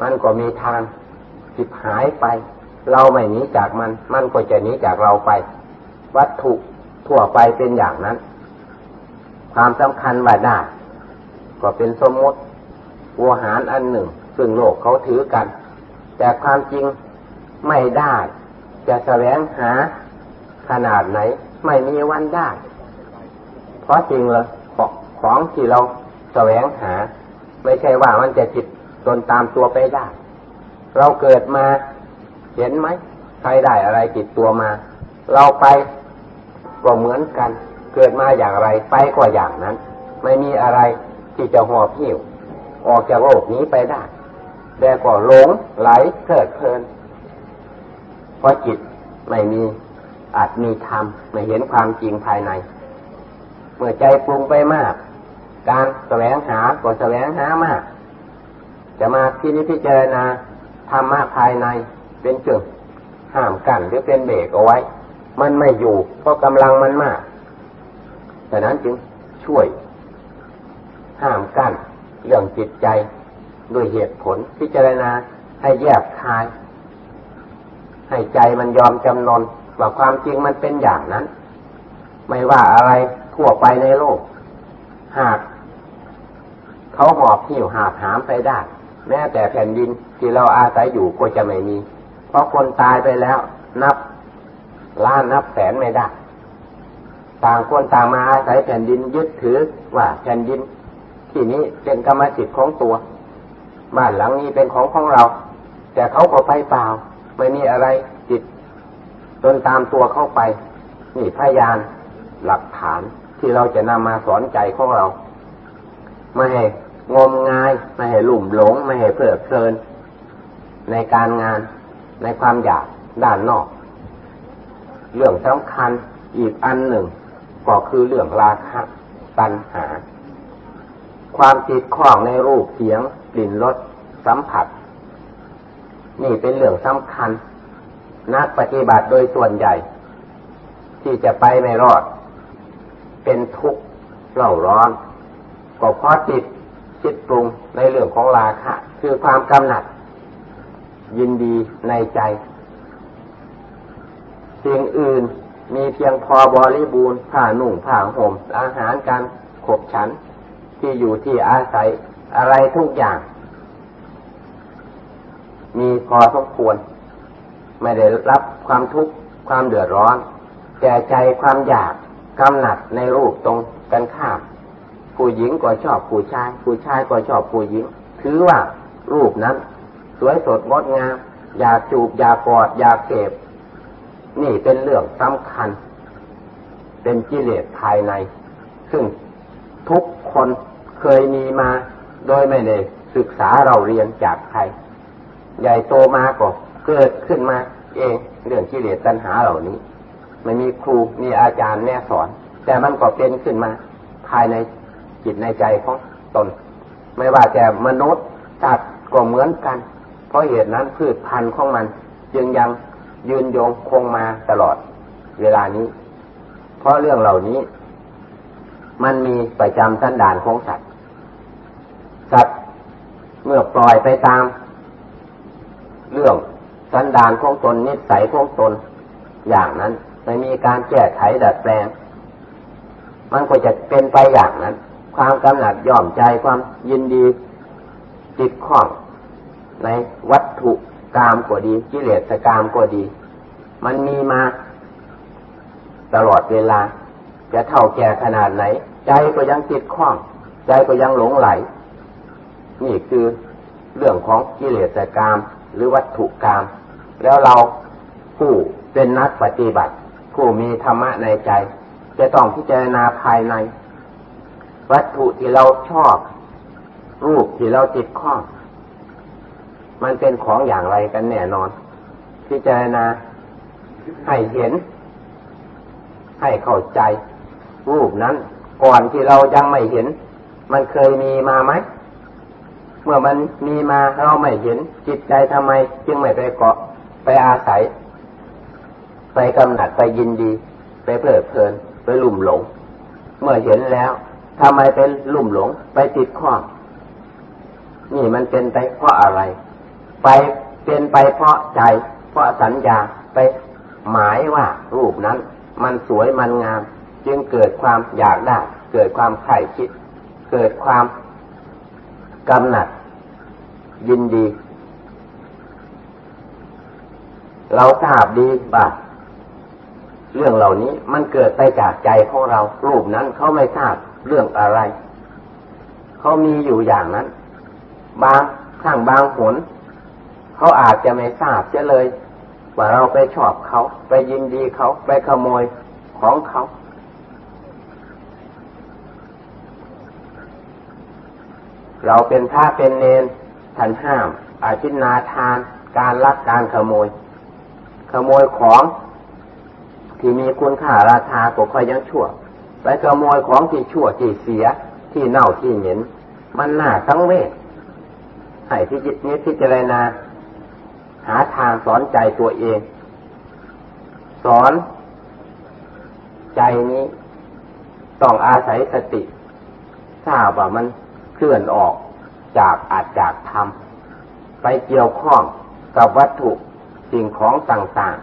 มันก็มีทางจิบหายไป เราไม่หนีจากมัน มันก็จะหนีจากเราไป วัตถุทั่วไปเป็นอย่างนั้น ความสำคัญว่าได้ ก็เป็นสมมติวัวหารอันหนึ่ง ซึ่งโลกเขาถือกัน แต่ความจริงไม่ได้ จะแสวงหาขนาดไหน ไม่มีวันได้ เพราะจริงเลยของที่เราแสวงหา ไม่ใช่ว่ามันจะจิตตนตามตัวไปได้ เราเกิดมาเห็นไหมใครได้อะไรติดตัวมา เราไปก็เหมือนกัน เกิดมาอย่างไรไปก็อย่างนั้น ไม่มีอะไรที่จะหอบหิวออกจากโลกนี้ไปได้แต่ก็หลงไหลเกิดเพลินเพราะจิตไม่มีอาจมีธรรมไม่เห็นความจริงภายใน เมื่อใจปรุงไปมาก การแสวงหาก็แสวงหามาก จะมาที่นี้พิจารณาธรรมะภายในเป็นจึงห้ามกันหรือเป็นเบรกเอาไว้ มันไม่อยู่เพราะกำลังมันมาก ดังนั้นจึงช่วยห้ามกั้นเรื่องจิตใจด้วยเหตุผลพิจารณาให้แยกคาย ให้ใจมันยอมจำนนว่าความจริงมันเป็นอย่างนั้น ไม่ว่าอะไรทั่วไปในโลก หากเขาหอบหิ้วหาบหามไปได้ แม้แต่แผ่นดินที่เราอาศัยอยู่ก็จะไม่มี เพราะคนตายไปแล้ว นับล้านนับแสนไม่ได้ ต่างคนต่างมาอาศัยแผ่นดินยึดถือว่าแผ่นดิน ที่นี้เป็นกรรมสิทธิ์ของตัวบ้านหลังนี้เป็นของของเรา แต่เขาก็ไปเปล่า ไม่มีอะไรจิตจนตามตัวเข้าไป นี่พยานหลักฐานที่เราจะนำมาสอนใจของเรา ไม่ให้งมงาย ไม่ให้หลุ่มหลง ไม่ให้เพลิดเพลิน ในการงานในความอยากด้านนอก เรื่องสำคัญอีกอันหนึ่ง ก็คือเรื่องราคะตัณหา ความติดข้องในรูปเสียงกลิ่นรสสัมผัส นี่เป็นเรื่องสำคัญ นักปฏิบัติโดยส่วนใหญ่ ที่จะไปไม่รอด เป็นทุกข์เล่าร้อน ก็เพราะติดคิดปรุงในเรื่องของราคะ คือความกำหนัด ยินดีในใจสิ่งอื่น มีเพียงพอบริบูรณ์ผ้านุ่งผ้าห่มอาหารการขบฉันที่อยู่ที่อาศัยอะไรทุกอย่าง มีพอสมควร ไม่ได้รับความทุกข์ความเดือดร้อน แก่ใจความอยากกำหนัดในรูปตรงกันข้ามผู้หญิงก็ชอบผู้ชาย ผู้ชายก็ชอบผู้หญิง ถือว่ารูปนั้น สวยสดงดงาม อยากจูบอยากกอดอยากเก็บ นี่เป็นเรื่องสำคัญ เป็นกิเลสภายใน ซึ่งทุกคนเคยมีมาโดยไม่ได้ศึกษาเราเรียนจากใคร ใหญ่โตมาก็เกิดขึ้นมา เองเรื่องกิเลสตัณหาเหล่านี้ไม่มีครูมีอาจารย์แน่สอน แต่มันก็เป็นขึ้นมา ภายในจิตในใจของตน ไม่ว่าแต่มนุษย์สัตว์ก็เหมือนกัน เพราะเหตุนั้นพืชพันธุ์ของมัน จึงยัง ยืนยงคงมาตลอดเวลานี้ เพราะเรื่องเหล่านี้ มันมีประจำสันดานของสัตว์ สัตว์เมื่อปล่อยไปตาม เรื่องสันดานของตนนิสัยของตน อย่างนั้นไม่มีการแก้ไขดัดแปลง มันก็จะเป็นไปอย่างนั้น ความกำหนัดย่อมใจความยินดีติดข้องในวัตถุ กามก็ดี กิเลสกามก็ดี มันมีมาตลอดเวลา จะเท่าแก่ขนาดไหน ใจก็ยังติดข้อง ใจก็ยังหลงไหล นี่คือเรื่องของกิเลสกามหรือวัตถุกาม แล้วเราผู้เป็นนักปฏิบัติ ผู้มีธรรมะในใจ จะต้องพิจารณาภายใน วัตถุที่เราชอบ รูปที่เราติดข้อง มันเป็นของอย่างไรกันแน่นอน พิจารณาให้เห็น ให้เข้าใจ รูปนั้น ก่อนที่เรายังไม่เห็น มันเคยมีมาไหม เมื่อมันมีมาเราไม่เห็น จิตใจทำไม จึงไม่ไปเกาะไปอาศัย ไปกำหนัดไปยินดี ไปเพลิดเพลิน ไปลุ่มหลง เมื่อเห็นแล้วทำไมเป็นลุ่มหลง ไปติดข้อนี่มันเป็นไปเพราะอะไร ไปเป็นไปเพราะใจ เพราะสัญญาไปหมายว่ารูปนั้น มันสวยมันงาม จึงเกิดความอยากได้ เกิดความใข่คิด เกิดความกำหนัด ยินดี เราทราบดีบ่าเรื่องเหล่านี้มันเกิดไปจากใจของเรา รูปนั้นเขาไม่ทราบเรื่องอะไร เขามีอยู่อย่างนั้น บางข้างบางผล เขาอาจจะไม่ทราบเสียเลย ว่าเราไปชอบเขา ไปยินดีเขาไปขโมยของเขาเราเป็นพระเป็นเนนท่านห้าม อาชินาทาน การลักการขโมย ขโมยของที่มีคุณค่าราคาก็ค่อยยังชั่ว ไปขโมยของที่ชั่วที่เสียที่เน่าที่เหม็น มันน่าทั้งเวทให้ที่จิตนี้พิจารณา หาทางสอนใจตัวเอง สอนใจนี้ต้องอาศัยสติทราบว่ามันเคลื่อนออกจากอาจจากธรรม ไปเกี่ยวข้องกับวัตถุสิ่งของต่าง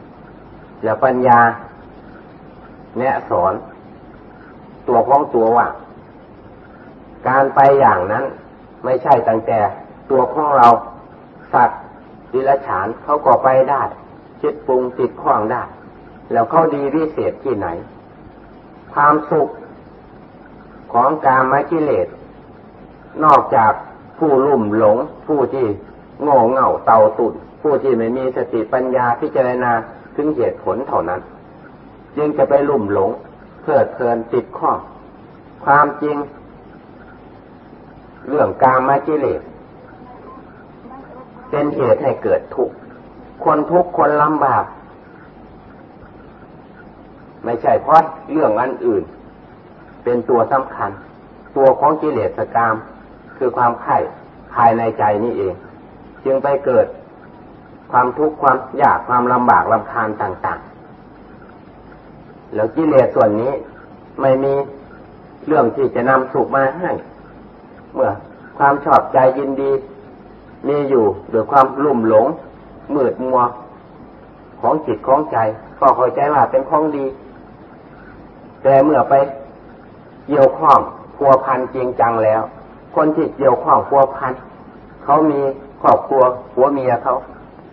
ๆ แล้วปัญญาแนะสอน ตัวของตัวว่า การไปอย่างนั้นไม่ใช่ตั้งแต่ตัวของเราสัตว์ ดิลฉานเขาก็ไปได้คิดปรุงติดข้องได้ แล้วเขาดีวิเศษที่ไหน ความสุขของการมกิเลส นอกจากผู้ลุ่มหลง ผู้ที่โง่เง่าเตาตุ่นผู้ที่ไม่มีสติปัญญาพิจารณาถึงเหตุผลเท่านั้น จึงจะไปลุ่มหลงเพลิดเพลินติดข้องความจริง เรื่องการมกิเลส เป็นเหตุให้เกิดทุกข์คนทุกข์คนลำบาก ไม่ใช่เพราะเรื่องอันอื่น เป็นตัวสำคัญ ตัวของกิเลสกรรมคือความไข่ภายในใจนี่เอง จึงไปเกิดความทุกข์ความยากความลำบากลำคาญต่างๆ แล้วกิเลสส่วนนี้ไม่มีเรื่องที่จะนำสุขมาให้ เมื่อความชอบใจยินดี มีอยู่ด้วยความลุ่มหลงมืดมัวของจิตของใจก็เข้าใจว่าเป็นของดี แต่เมื่อไปเกี่ยวข้องพัวพันจริงจังแล้ว คนที่เกี่ยวข้องพัวพันเขามีครอบครัวผัวเมียเขา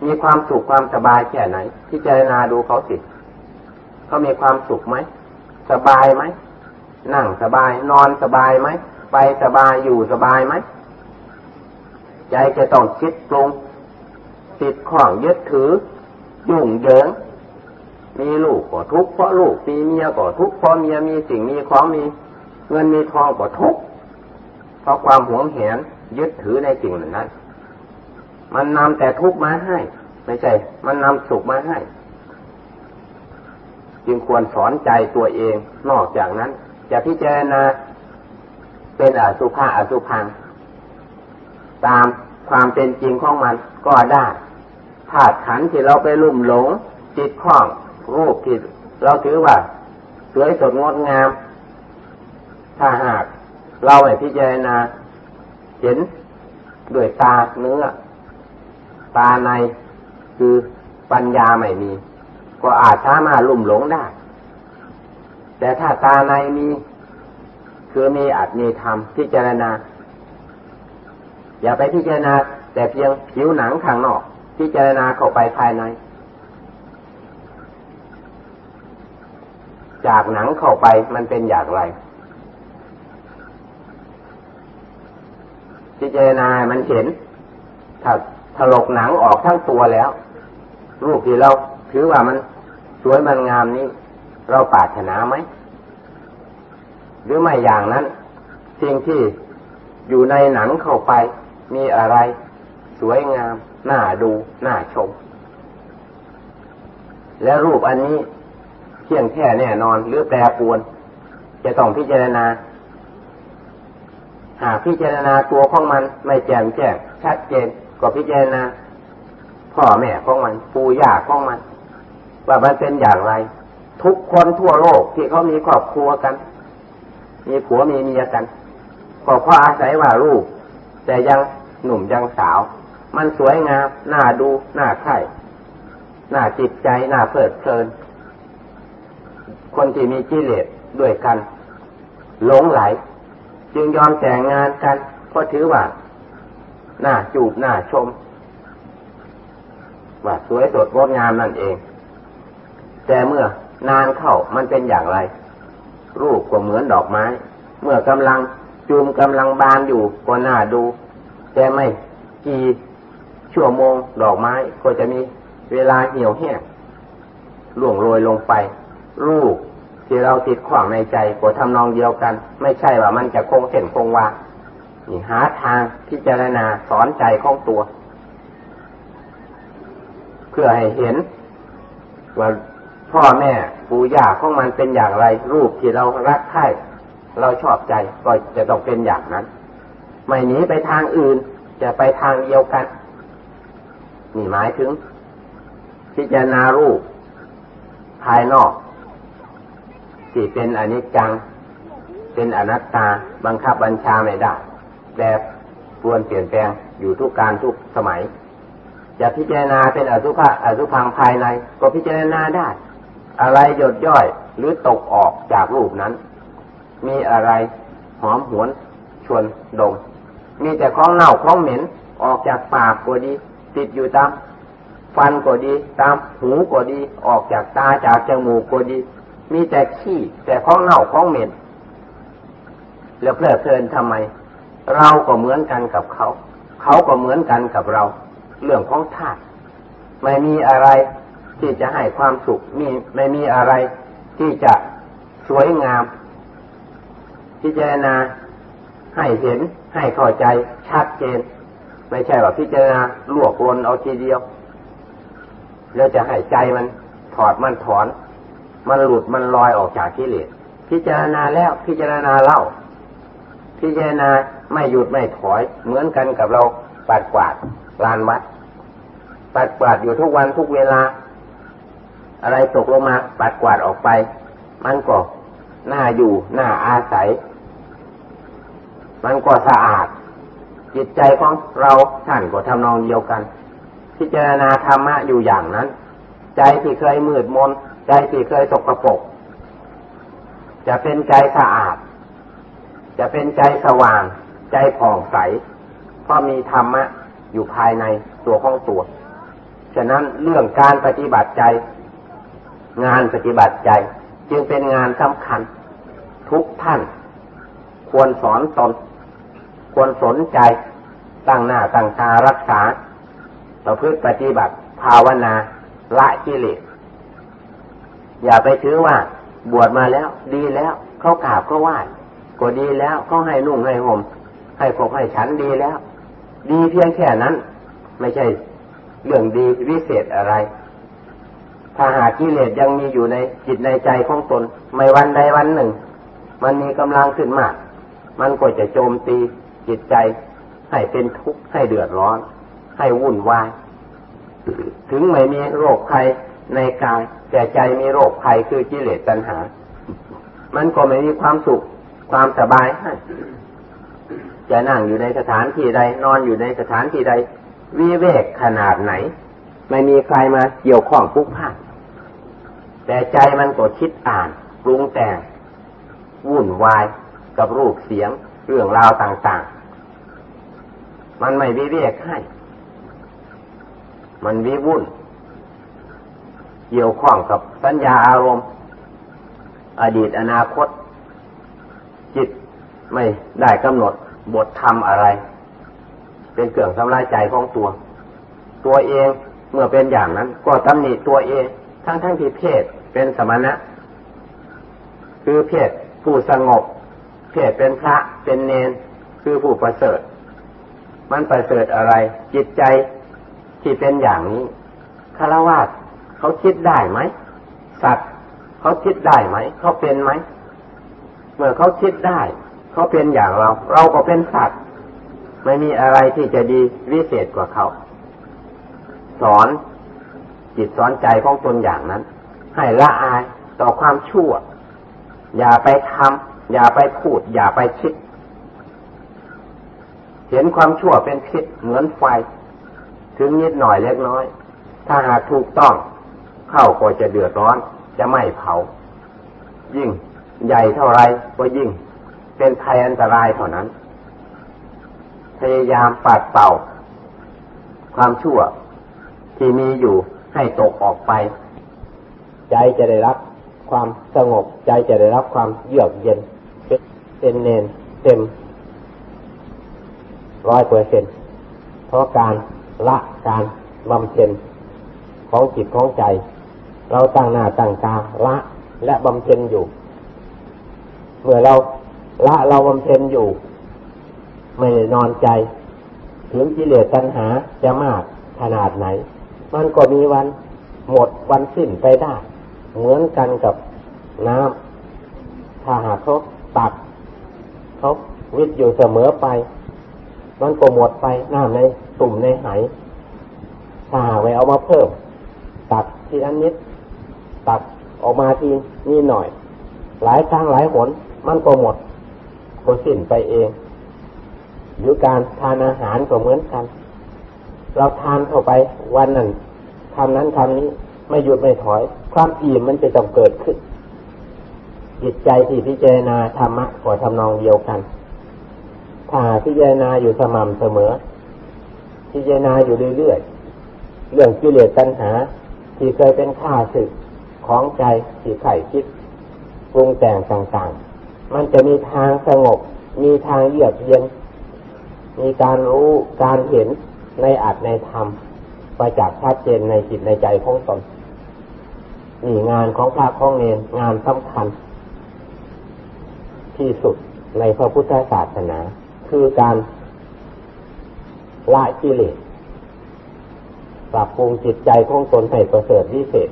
มีความสุขความสบายแค่ไหนพิจารณาดูเขาสิเขามีความสุขไหมสบายไหมนั่งสบาย นอนสบายไหมไปสบายอยู่สบายไหม ใจจะต้องคิดปรุงติดข้องยึดถือ ยุ่งเหยิงมีลูกก็ทุกข์เพราะลูกมีเมียก็ทุกข์เพราะเมียมีสิ่งมีของมี เงินมีทองก็ทุกข์เพราะความหวงแหนยึดถือในสิ่งนั้น มันนำแต่ทุกข์มาให้ ไม่ใช่ มันนำสุขมาให้ จึงควรสอนใจตัวเอง นอกจากนั้น จะพิจารณาเป็นอสุภะอสุพัง ตามความเป็นจริงของมันก็ได้ธาตุขันที่เราไปลุ่มหลงจิตคล้องรูปที่เราถือว่า สวยสดงดงาม ถ้าหากเราไม่พิจารณาเห็นด้วยตาเนื้อ ตาในคือปัญญาไม่มี ก็อาจสามารถลุ่มหลงได้ แต่ถ้าตาในมี คือมีอาจมีธรรมพิจารณา อย่าไปพิจารณาแต่เพียงผิวหนังข้างนอก พิจารณาเข้าไปภายใน จากหนังเข้าไปมันเป็นอย่างไร พิจารณามันเห็น ถ้าถลกหนังออกทั้งตัวแล้ว รูปที่เราถือว่ามันสวยมันงามนี้ เราปรารถนาไหม หรือไม่อย่างนั้นสิ่งที่อยู่ในหนังเข้าไป มีอะไร สวยงาม น่าดู น่าชม และรูปอันนี้เที่ยงแท้แน่นอนหรือแปรปวน จะต้องพิจารณา หากพิจารณาตัวของมันไม่แจ่มแจ้งชัดเจนก็พิจารณาพ่อแม่ของมัน ปู่ย่าของมัน ว่ามันเป็นอย่างไร ทุกคนทั่วโลกที่เขามีครอบครัวกัน มีผัวมีเมียกันก็เพราะอาศัยว่าลูก แต่ยังหนุ่มยังสาว มันสวยงามน่าดูน่าใคร่น่าจิตใจน่าเพลิดเพลิน คนที่มีกิเลสด้วยกันหลงไหล จึงยอมแต่งงานกันเพราะถือว่าหน้าจูบหน้าชม ว่าสวยสดงดงามนั่นเอง แต่เมื่อนานเข้ามันเป็นอย่างไร รูปก็เหมือนดอกไม้ เมื่อกำลัง จูมกำลังบานอยู่ก็น่าดู แต่ไม่กี่ชั่วโมงดอกไม้ก็จะมีเวลาเหี่ยวแห้งล่วงโรยลงไป รูปที่เราติดขวางในใจก็ทำนองเดียวกัน ไม่ใช่ว่ามันจะคงเส้นคงวานี่หาทางพิจารณาสอนใจของตัว เพื่อให้เห็น ว่าพ่อแม่ปู่ย่าของมันเป็นอย่างไร รูปที่เรารักใคร่ เราชอบใจก็จะต้องเป็นอย่างนั้น ไม่หนีไปทางอื่น จะไปทางเดียวกันนี่หมายถึง พิจารณารูป ภายนอก ที่เป็นอนิจจัง เป็นอนัตตาบังคับบัญชาไม่ได้แบบปวนเปลี่ยนแปลงอยู่ทุกการทุกสมัยจะพิจารณาเป็นอสุภะอสุพังภายใน ก็พิจารณาได้ อะไรหยดย่อยหรือตกออกจากรูปนั้น มีอะไรหอมหวนชวนดม มีแต่ของเน่าของเหม็นออกจากปากก็ดี ติดอยู่ตามฟันก็ดี ตามหูก็ดี ออกจากตาจากจมูกก็ดี มีแต่ขี้แต่ของเน่าของเหม็นแล้วเพลิดเพลินทำไม เราก็เหมือนกันกับเขา เขาก็เหมือนกันกับเรา เรื่องของธาตุไม่มีอะไรที่จะให้ความสุขมีไม่มีอะไรที่จะสวยงาม พิจารณาให้เห็นให้เข้าใจชัดเจน ไม่ใช่ว่าพิจารณาลวกลนเอาทีเดียว แล้วจะให้ใจมันถอดมันถอน มันหลุดมันลอยออกจากกิเลสพิจารณาแล้วพิจารณาเล่า พิจารณาไม่หยุดไม่ถอย เหมือนกันกับเราปัดกวาดลานวัดปัดกวาดอยู่ทุกวันทุกเวลา อะไรตกลงมาปัดกวาดออกไป มันก็ น่าอยู่ น่าอาศัย มันก็สะอาด จิตใจของเราท่านก็ทำนองเดียวกัน พิจารณาธรรมะอยู่อย่างนั้น ใจที่เคยมืดมน ใจที่เคยตกกระปกจะเป็นใจสะอาด จะเป็นใจสว่าง ใจผ่องใส เพราะมีธรรมะอยู่ภายในตัวของตัว ฉะนั้นเรื่องการปฏิบัติใจ งานปฏิบัติใจ จึงเป็นงานสำคัญ ทุกท่าน ควรสอนตน ควรสนใจ ตั้งหน้าตั้งตารักษาเราเพื่อปฏิบัติ ภาวนา ละกิเลสอย่าไปถือว่า บวชมาแล้ว ดีแล้ว เขากราบเขาไหว้ก็ดีแล้วเขาให้นุ่งให้ห่มให้ขบให้ฉันดีแล้ว ดีเพียงแค่นั้น ไม่ใช่เรื่องดีวิเศษอะไร ถ้าหากกิเลสยังมีอยู่ในจิตในใจของตน ไม่วันใดวันหนึ่ง มันมีกำลังขึ้นมาก มันก็จะโจมตีจิตใจ ให้เป็นทุกข์ให้เดือดร้อน ให้วุ่นวาย ถึงไม่มีโรคภัยในกายแต่ใจมีโรคภัยคือกิเลสตัณหา มันก็ไม่มีความสุขความสบายจะนั่งอยู่ในสถานที่ใด นอนอยู่ในสถานที่ใด วิเวกขนาดไหน ไม่มีใครมาเกี่ยวข้องพุกพานแต่ใจมันก็คิดอ่าน ปรุงแต่ง วุ่นวายกับรูปเสียงเรื่องราวต่าง ๆ มันไม่วิเวกให้ มันวิวุ่น เกี่ยวข้องกับสัญญาอารมณ์ อดีตอนาคต จิตไม่ได้กำหนดบทธรรมอะไร เป็นเครื่องทำลายใจของตัว ตัวเองเมื่อเป็นอย่างนั้น ก็ตำหนิตัวเอง ทั้งทั้งที่เพศเป็นสมณะ คือเพศ ผู้สงบเพศเป็นพระเป็นเนนคือผู้ประเสริฐ มันประเสริฐอะไร จิตใจที่เป็นอย่างนี้คารวะเขาคิดได้ไหมสัตว์เขาคิดได้ไหมเขาเป็นไหมเมื่อเขาคิดได้ เขาเป็นอย่างเรา เราก็เป็นสัตว์ ไม่มีอะไรที่จะดีวิเศษกว่าเขา สอนจิตสอนใจของตนอย่างนั้น ให้ละอายต่อความชั่ว อย่าไปทำอย่าไปพูด อย่าไปคิด เห็นความชั่วเป็นพิษเหมือนไฟ ถึงนิดหน่อยเล็กน้อย ถ้าหากถูกต้อง เข้าก็จะเดือดร้อน จะไม่เผา ยิ่งใหญ่เท่าไรก็ยิ่ง เป็นภัยอันตรายเท่านั้น พยายามปัดเป่า ความชั่วที่มีอยู่ให้ตกออกไป ใจจะได้รับ ความสงบใจจะได้รับความเยือกเย็น เป็นเนนเต็มร้อยเปอร์เซ็นเพราะการละการบำเพ็ญของจิตของใจ เราตั้งหน้าตั้งตาละและบำเพ็ญอยู่ เมื่อเราละเราบำเพ็ญอยู่ ไม่นอนใจ ถึงกิเลสตัณหาจะมากขนาดไหน มันก็มีวันหมดวันสิ้นไปได้ เหมือนกันกับน้ำถ้าหากเขาตักเขาวิทอยู่เสมอไป มันก็หมดไปน้ำในตุ่มในไหถ้าหากไปเอามาเพิ่ม ตักทีอันนิด ตักออกมาทีนี่หน่อย หลายครั้งหลายหน มันก็หมดก็สิ้นไปเองหรือการทานอาหารก็เหมือนกัน เราทานเข้าไปวันนั้นทำนั้นทำนี้ ไม่หยุดไม่ถอย ความอิ่มมันจะต้องเกิดขึ้น จิตใจที่พิจารณาธรรมะก็ทำนองเดียวกัน ถ้าพิจารณาอยู่สม่ำเสมอ พิจารณาอยู่เรื่อยๆเรื่องกิเลสตัณหา ที่เคยเป็นข้าศึกของใจที่ไข่คิดปรุงแต่งต่างๆ มันจะมีทางสงบ มีทางเยือกเย็น มีการรู้การเห็นในอัตในธรรมประจักษ์ชัดเจนในจิตในใจของตน นี่งานของพระของเนรงานสำคัญ ที่สุดในพระพุทธศาสนา คือการละกิเลสปรับปรุงจิตใจของตนให้ประเสริฐวิเศษ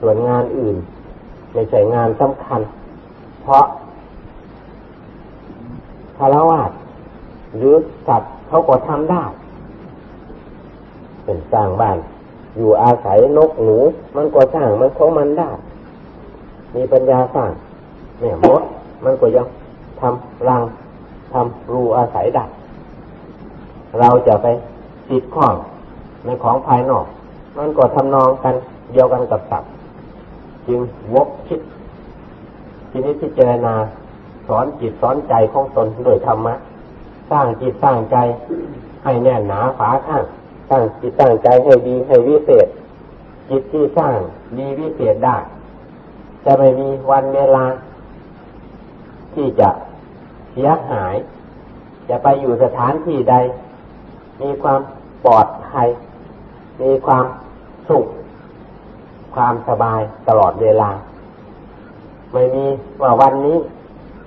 ส่วนงานอื่นไม่ใช่งานสำคัญ เพราะคารวะหรือสัตว์เขาก็ทำได้ เป็นสร้างบ้าน อยู่อาศัยนกหนู มันก็สร้างมันของมันได้ มีปัญญาสร้างเนี่ยมดมันก็ยังทำรังทำรูอาศัยได้เราจะไปติดข้องในของภายนอก มันก็ทำนองกันเดียวกันกับสัตว์จึงวกคิดทีนี้พิจารณาสอนจิตสอนใจของตนโดยธรรมะ สร้างจิตสร้างใจให้แน่นหนาฝาข้าง สร้างจิตสร้างใจให้ดีให้วิเศษ จิตที่สร้างดีวิเศษได้ จะไม่มีวันเวลา ที่จะเสียหาย จะไปอยู่สถานที่ใด มีความปลอดภัย มีความสุข ความสบายตลอดเวลา ไม่มีว่าวันนี้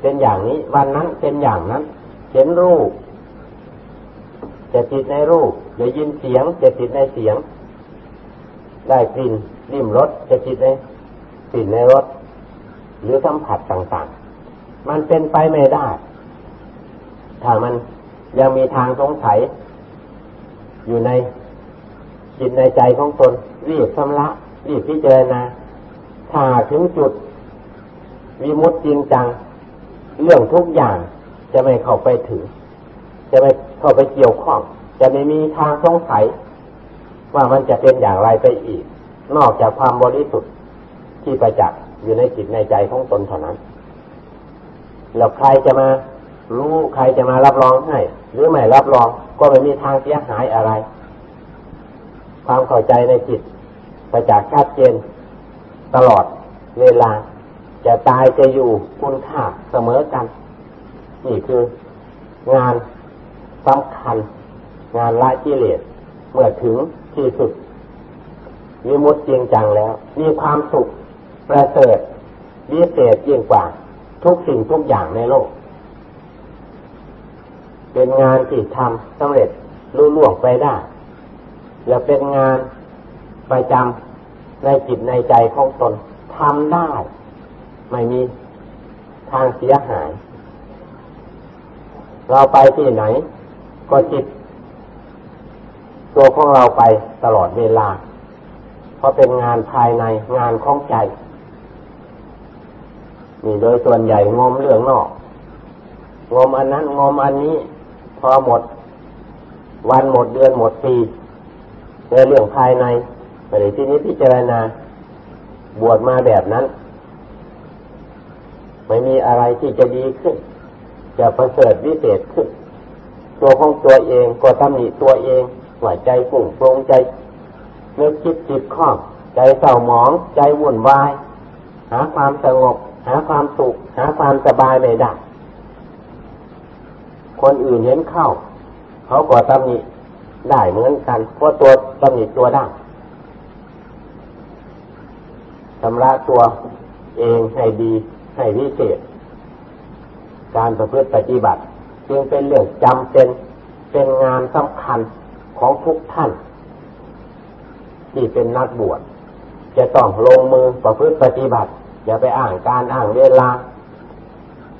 เป็นอย่างนี้ วันนั้นเป็นอย่างนั้น เห็นรูป จะติดในรูปจะยินเสียง จะติดในเสียง ได้กลิ่นริมรสจะคิดในกลิ่นในรถหรือสัมผัสต่างๆ มันเป็นไปไม่ได้ ถ้ามันยังมีทางสงสัย อยู่ในจิตในใจของตนรีบชำระรีบพิจารณาถ้าถึงจุดวิมุตจริงจัง เรื่องทุกอย่างจะไม่เข้าไปถึง จะไม่ เข้าไปเกี่ยวข้อง จะไม่มีทางสงสัยว่ามันจะเป็นอย่างไรไปอีก นอกจากความบริสุทธิ์ที่ประจักษ์อยู่ในจิตในใจของตนเท่านั้น แล้วใครจะมารู้ใครจะมารับรองให้ หรือไม่รับรองก็ไม่มีทางเสียหายอะไร ความเข้าใจในจิตประจักษ์ชัดเจนตลอดเวลาจะตายจะอยู่คุณค่าเสมอกัน นี่คืองาน สำคัญงานละกิเลสเมื่อถึงที่สุดมีมุดจริงจังแล้ว มีความสุขประเสริฐวิเศษยิ่งกว่า ทุกสิ่งทุกอย่างในโลก เป็นงานที่ทำสำเร็จรุ่ล่วงไปได้ และเป็นงานประจำในจิตในใจของตนทำได้ ไม่มีทางเสียหาย เราไปที่ไหน ก็จิต ตัวของเราไปตลอดเวลา เพราะเป็นงานภายในงานของใจนี่โดยส่วนใหญ่งมเรื่องนอก งมอันนั้นงมอันนี้ พอหมด วันหมดเดือนหมดปีในเรื่องภายในไปที่นี้พิจารณา บวชมาแบบนั้น ไม่มีอะไรที่จะดีขึ้น จะประเสริฐวิเศษขึ้น ตัวของตัวเองก็ทำหนิตัวเองหัวใจปุ่งโปรงใจเนื้อคิดจิตข้องใจเศร้าหมองใจวุ่นวาย หาความสงบ หาความสุข หาความสบายไม่ได้คนอื่นเห็นเข้า เขาก็ตำหนิได้เหมือนกัน เพราะตัวตำหนิตัวได้ชำระตัวเองให้ดี ให้วิเศษ การประพฤติปฏิบัติ จึงเป็นเรื่องจำเป็นเป็นงานสำคัญของทุกท่าน ที่เป็นนักบวชจะต้องลงมือประพฤติปฏิบัติ อย่าไปอ่านการอ่านเวลา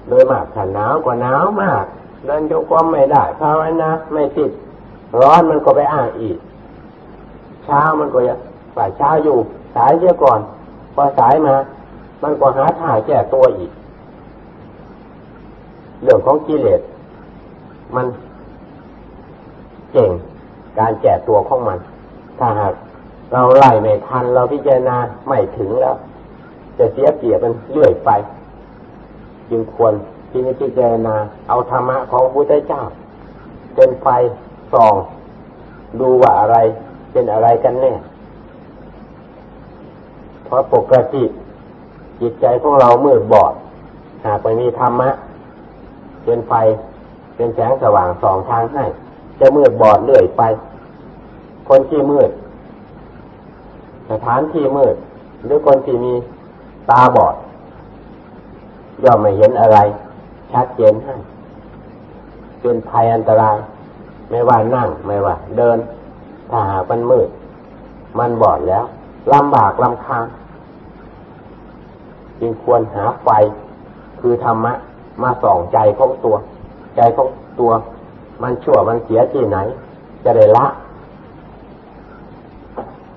โดยมากถ้าหนาวกว่าหนาวมากเดินโยกมไม่ได้ภาวนาไม่ติด ร้อนมันก็ไปอ่านอีก เช้ามันก็จะฝ่ายเช้าอยู่ สายเยอะก่อน พอสายมา มันก็หาท่าแก้ตัวอีก เรื่องของกิเลส มันเก่งการแก้ตัวของมัน ถ้าหากเราไล่ไม่ทันเราพิจารณาไม่ถึงแล้ว จะเสียเปรียบมันเรื่อยไป จึงควรที่จะพิจารณาเอาธรรมะของพระพุทธเจ้า เป็นไฟส่อง ดูว่าอะไรเป็นอะไรกันแน่ เพราะปกติจิตใจของเรามืดบอด หากไม่มีธรรมะเป็นไฟ เป็นแสงสว่างสองทางให้ จะมืดบอดเรื่อยไป คนที่มืดสถานที่มืด หรือคนที่มีตาบอดย่อมไม่เห็นอะไรชัดเจนให้ เป็นภัยอันตราย ไม่ว่านั่งไม่ว่า เดิน ถ้าหากมันมืด มันบอดแล้วลำบากลำคาญจึงควรหาไฟคือธรรมะ มาส่องใจของตัว ใจของตัว มันชั่วมันเสียที่ไหน จะได้ละ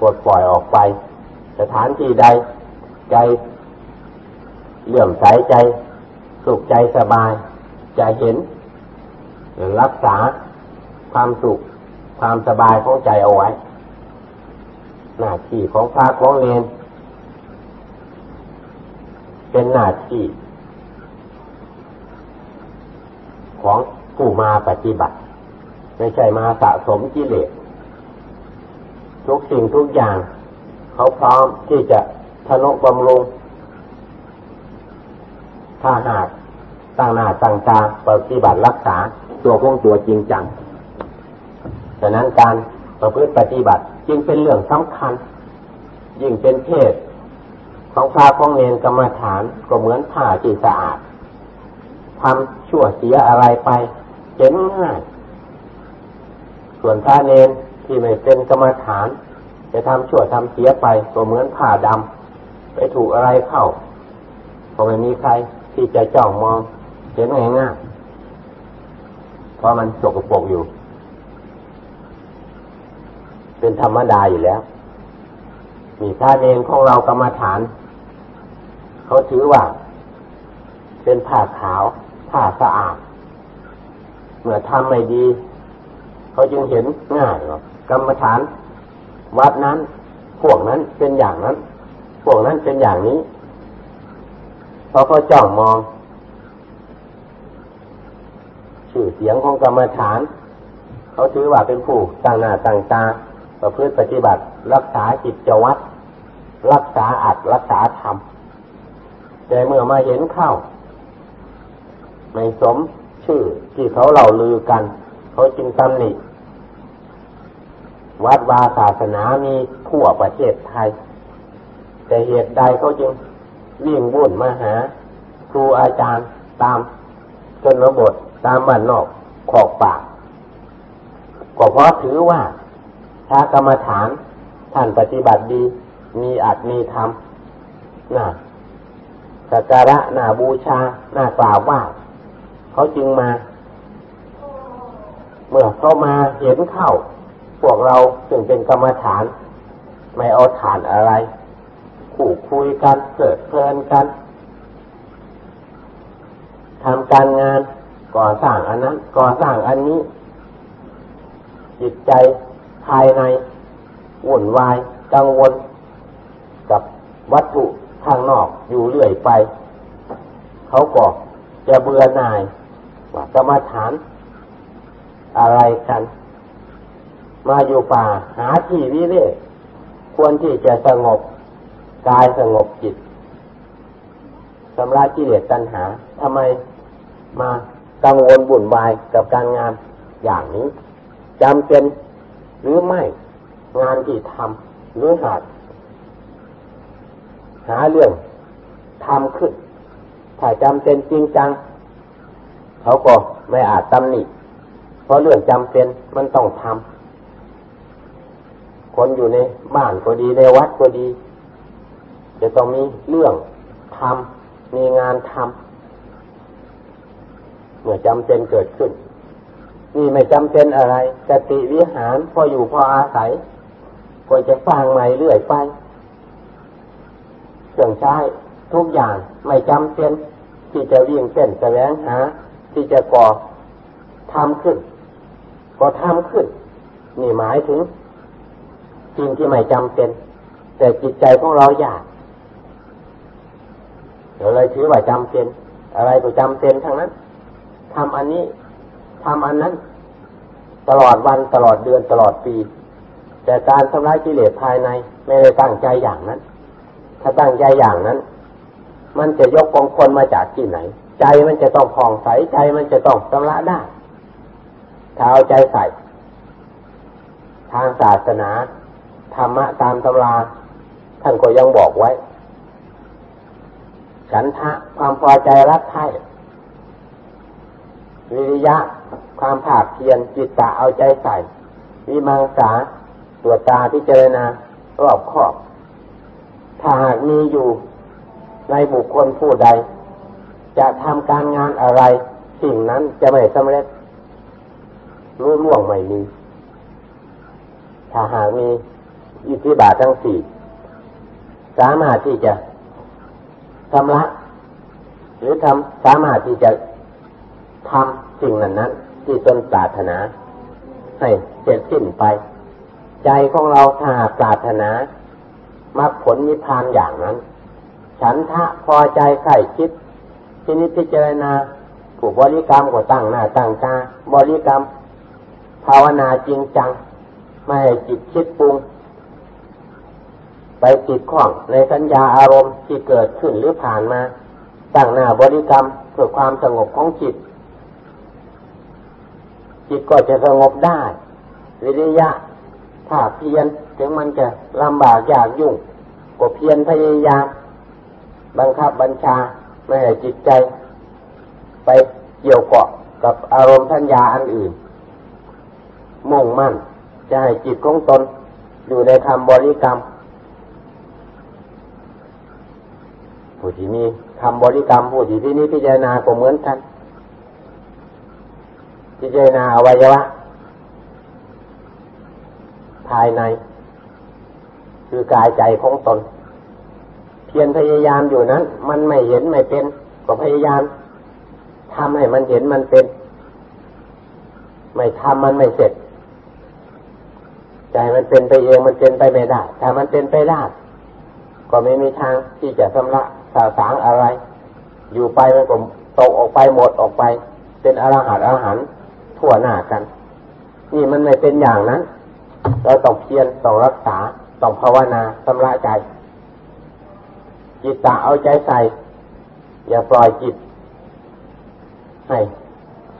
ปลดปล่อยออกไป สถานที่ใด ใจเหลื่อมใสใจ สุขใจสบาย จะเห็น รักษาความสุขความสบายของใจเอาไว้ หน้าที่ของพระของเลนเป็นหน้าที่ ของผู้มาปฏิบัติ ไม่ใช่มาสะสมกิเลสทุกสิ่งทุกอย่าง เขาพร้อมที่จะทนุบำรุงถ้าหากตั้งหน้าตั้งตาปฏิบัติรักษาตัวของตัวจริงจังฉะนั้นการประพฤติปฏิบัติจึงเป็นเรื่องสำคัญ ยิ่งเป็นเพศของพระของเนนกรรมฐานก็เหมือนผ้าที่สะอาด ทำชั่วเสียอะไรไปเจ็นง่ายส่วนพระเนนที่ไม่เป็นกรรมฐาน จะทำชั่วทำเสียไปก็เหมือนผ้าดำไปถูกอะไรเข้าก็ไม่มีใครที่จะจ้องมองเห็นง่ายๆเพราะมันสกปรกอยู่ เป็นธรรมดาอยู่แล้วมีพระเนงของเรากรรมฐาน เขาถือว่า เป็นผ้าขาว ผ้าสะอาด เมื่อทำไม่ดี เขาจึงเห็นง่ายว่ากรรมฐาน วัดนั้น พวกนั้นเป็นอย่างนั้น พวกนั้นเป็นอย่างนี้พอเขาจ้องมองชื่อเสียงของกรรมฐาน เขาถือว่าเป็นผู้ต่างหน้าต่างตาประพฤติปฏิบัติ รักษาจิตจวัดรักษาอัดรักษาธรรมแต่เมื่อมาเห็นเข้า ไม่สมชื่อที่เขาเล่าลือกัน เขาจึงตำหนิวัดวาศาสนามีทั่วประเทศไทย แต่เหตุใดเขาจึงวิ่งวุ่นมาหา ครูอาจารย์ตามชนบทตามบ้านนอกขอกปากก็เพราะถือว่าถ้ากรรมฐานท่านปฏิบัติดี มีอัตมีธรรมน่าสักการะน่าบูชาน่ากล่าวว่า เขาจึงมา เมื่อเขามาเห็นเข้า พวกเราซึ่งเป็นกรรมฐาน ไม่เอาฐานอะไรคู่คุยกันเกิดเพลินกันทำการงานก่อสร้างอันนั้น ก่อสร้างอันนี้ จิตใจภายในวุ่นวายกังวล กับวัตถุทางนอกอยู่เรื่อยไป เขาก็จะเบื่อหน่าย ว่ากรรมฐาน อะไรกัน มาอยู่ป่าหาที่วิเวกควรที่จะสงบกายสงบจิตสำระกิเลสตัณหาทำไมมากังวลบุ่นวายกับการงานอย่างนี้จำเป็นหรือไม่งานที่ทำหรือหาดหาเรื่องทำขึ้น ถ้าจำเป็นจริงจัง เขาก็ไม่อาจตำหนิเพราะเรื่องจำเป็นมันต้องทำคนอยู่ในบ้านก็ดีในวัดก็ดี จะต้องมีเรื่องทำมีงานทำเมื่อจำเป็นเกิดขึ้นนี่ไม่จำเป็นอะไรกติวิหารพออยู่พออาศัยก็จะสร้างใหม่เรื่อยไปเครื่องใช้ทุกอย่างไม่จำเป็นที่จะวิ่งเส้นแสวงหา ที่จะก่อทำขึ้นก็ทำขึ้นนี่หมายถึงสิ่งที่ไม่จำเป็น แต่จิตใจของเราอยากเราเลยถือว่าจำเป็น อะไรก็จำเป็นทั้งนั้นทำอันนี้ทำอันนั้น ตลอดวันตลอดเดือนตลอดปี แต่การทำลายกิเลสภายในไม่ได้ตั้งใจอย่างนั้น ถ้าตั้งใจอย่างนั้น มันจะยกกองคนมาจากที่ไหน ใจมันจะต้องผ่องใสใจมันจะต้องชำระได้ถ้าเอาใจใส่ ทางศาสนา ธรรมะตามตำรา ท่านก็ยังบอกไว้ ฉันทะความพอใจรักใคร่วิริยะ ความภาคเพียรจิตตะเอาใจใส่วิมังสาตัวตาพิจารณารอบคอบ ถ้าหากมีอยู่ในบุคคลผู้ใด จะทำการงานอะไร สิ่งนั้นจะไม่สำเร็จรู้ล่วงไม่มีถ้าหากมีอิทธิบาททั้งสี่สามารถที่จะชำระหรือทำสามารถที่จะทำสิ่งนั้นนั้น ที่ตนปรารถนา ให้เสร็จสิ้นไป ใจของเราถ้าปรารถนามรรคผลนิพพานอย่างนั้น ฉันทะพอใจใส่คิด ที่นิพพิจารณาผูกบริกรรมก็ตั้งหน้าตั้งตาบริกรรม ภาวนาจริงจัง ไม่ให้จิตคิดปรุง ไปติดข้องในสัญญาอารมณ์ที่เกิดขึ้นหรือผ่านมา ตั้งหน้าบริกรรมเพื่อความสงบของจิต จิตก็จะสงบได้วิริยะถ้าเพียรถึงมันจะลำบากยากยุ่งก็เพียรพยายามบังคับบัญชา ไม่ให้จิตใจ ไปเกี่ยวเกาะกับอารมณ์ทัญญาอันอื่น มุ่งมั่น จะให้จิตของตน อยู่ในคำบริกรรมผู้ที่มีคำบริกรรมผู้ที่ที่นี้พิจารณาก็เหมือนกัน พิจารณาอวัยวะภายใน คือกายใจของตน เพียรพยายามอยู่นั้น มันไม่เห็นไม่เป็น ก็พยายามทำให้มันเห็นมันเป็น ไม่ทำมันไม่เสร็จใจมันเป็นไปเองมันเป็นไปไม่ได้ถ้ามันเป็นไปได้ก็ไม่มีทางที่จะชำระสาสางอะไร อยู่ไปมันก็ตกออกไปหมดออกไป เป็นอรหัตอาหารทั่วหน้ากัน นี่มันไม่เป็นอย่างนั้น เราต้องเพียรต้องรักษาต้องภาวนาชำระใจ จิตตาเอาใจใส่ อย่าปล่อยจิต ให้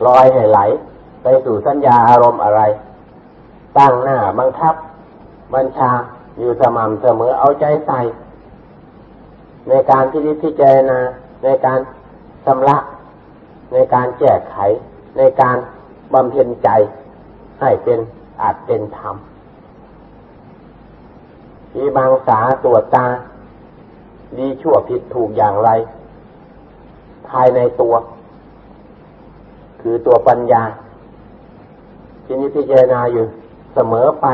ลอยให้ไหล ไปสู่สัญญาอารมณ์อะไร ตั้งหน้าบังคับ บัญชาอยู่สม่ำเสมอเอาใจใส่ ในการที่พิจารณาในการชำระ ในการแก้ไข ในการบำเพ็ญใจ ให้เป็นอาจเป็นธรรมมีบางสาตรวจตา ดีชั่วผิดถูกอย่างไร ภายในตัว คือตัวปัญญาที่นี้พิจารณาอยู่เสมอไป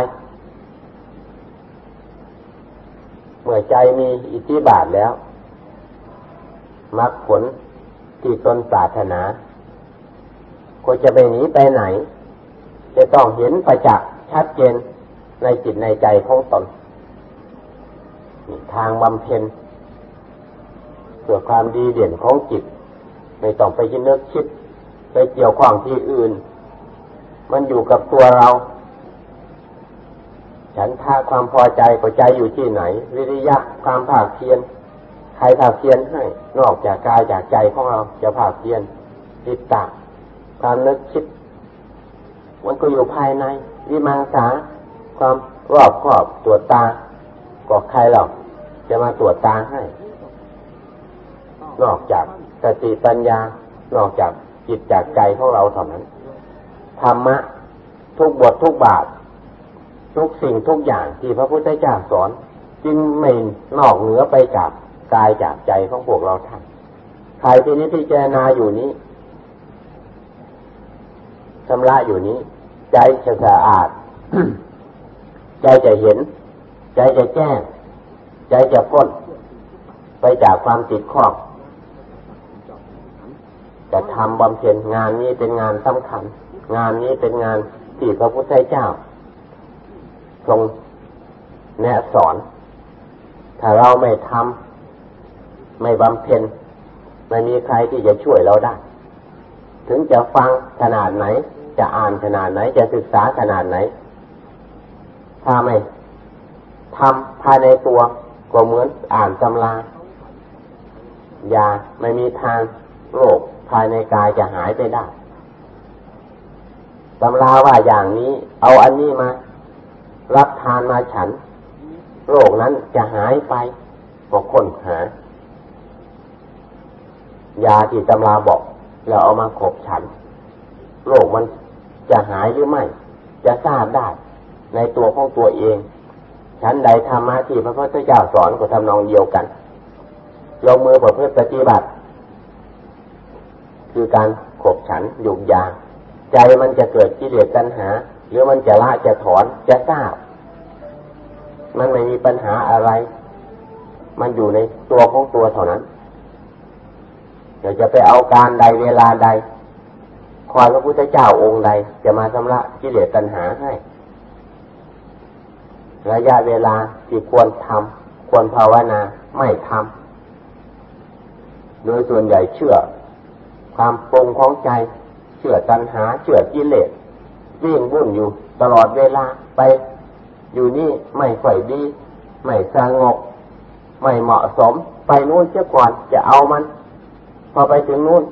เมื่อใจมีอิทธิบาทแล้วมรรคผลที่ตนปรารถนา ก็จะไปหนีไปไหน จะต้องเห็นประจักษ์ชัดเจนในจิตในใจของตน ทางบำเพ็ญ เพื่อความดีเด่นของจิตไม่ต้องไปคิดนึกคิด ไปเกี่ยวข้องที่อื่น มันอยู่กับตัวเรา ฉันท่าความพอใจก็ใจอยู่ที่ไหน วิริยะความภาคเพียนใครภาคเพียนให้ นอกจากกายจากใจของเราจะภาคเพียนจิตตาความนึกคิด มันก็อยู่ภายใน วิมังสา ความรอบครอบตรวจตาก็ใครหรอกจะมาตรวจตาให้ นอกจากสติปัญญานอกจากจิตจากใจของเราเท่านั้นธรรมะทุกบททุกบาท ทุกสิ่งทุกอย่างที่พระพุทธเจ้าสอน จึงไม่นอกเหนือไปจากกายจากใจของพวกเราท่านใครที่นี้พิจารณาอยู่นี้ชำระอยู่นี้ ใจจะสะอาด ใจจะเห็น ใจจะแจ้ง ใจจะพ้น ไปจากความติดข้อง จะทำบำเพ็ญงานนี้เป็นงานสำคัญ งานนี้เป็นงานที่พระพุทธเจ้า ทรงแนะสอน ถ้าเราไม่ทำไม่บำเพ็ญไม่มีใครที่จะช่วยเราได้ ถึงจะฟังขนาดไหน จะอ่านขนาดไหน จะศึกษาขนาดไหน ถ้าไม่ทำภายในตัวก็เหมือนอ่านตำรา ยาไม่มีทางโรค ภายในกายจะหายไปได้ตำราว่าอย่างนี้ เอาอันนี้มา รับทานมาฉัน โรคนั้นจะหายไปก็ค้นหายาที่ตำราบอกเราเอามาขบฉัน โรคมันจะหายหรือไม่ จะทราบได้ ในตัวของตัวเอง ฉันใดธรรมะที่พระพุทธเจ้าสอนก็ทำนองเดียวกันลงมือประพฤติปฏิบัติ คือการขบฉันหยุกยาใจมันจะเกิดกิเลสตัณหา หรือมันจะละจะถอนจะทราบ มันไม่มีปัญหาอะไร มันอยู่ในตัวของตัวเท่านั้นเดี๋ยวจะไปเอาการใดเวลาใดคอยพระพุทธเจ้าองค์ใด จะมาชำระกิเลสตัณหาให้ ระยะเวลาที่ควรทำควรภาวนาไม่ทำโดยส่วนใหญ่เชื่อ ความปรงของใจเชื่อตัณหาเชื่อกิเลสวิ่งวุ่นอยู่ตลอดเวลาไป อยู่นี่ไม่ค่อยดี ไม่สงบไม่เหมาะสม ไปนู่นเสียก่อนจะเอามัน พอไปถึงนู่น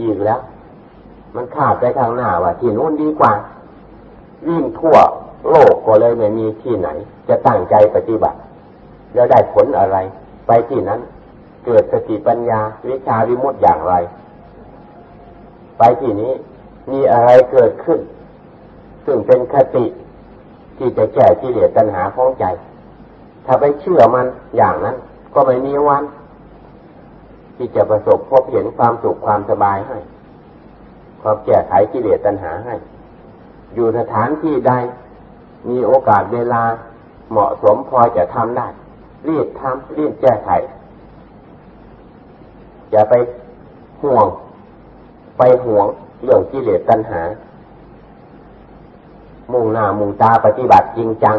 อีกแล้ว มันขาดไปทางหน้าว่าที่นู่นดีกว่าวิ่งทั่วโลกก็เลยไม่มีที่ไหน จะตั้งใจปฏิบัติ แล้วได้ผลอะไร ไปที่นั้น เกิดสติปัญญาวิชาวิมุตติอย่างไร ไปที่นี้ มีอะไรเกิดขึ้น ซึ่งเป็นคติที่จะแก้ที่เหลือตัณหาของใจ ถ้าไปเชื่อมันอย่างนั้น ก็ไม่มีวัน ที่จะประสบพบเห็นความสุขความสบายให้ความแก้ไขกิเลสตัณหาให้ อยู่สถานที่ใด มีโอกาสเวลาเหมาะสมพอจะทำได้ รีบทำรีบแก้ไขอย่าไปห่วง ไปห่วงเรื่องกิเลสตัณหา มุ่งหน้ามุ่งตาปฏิบัติจริงจัง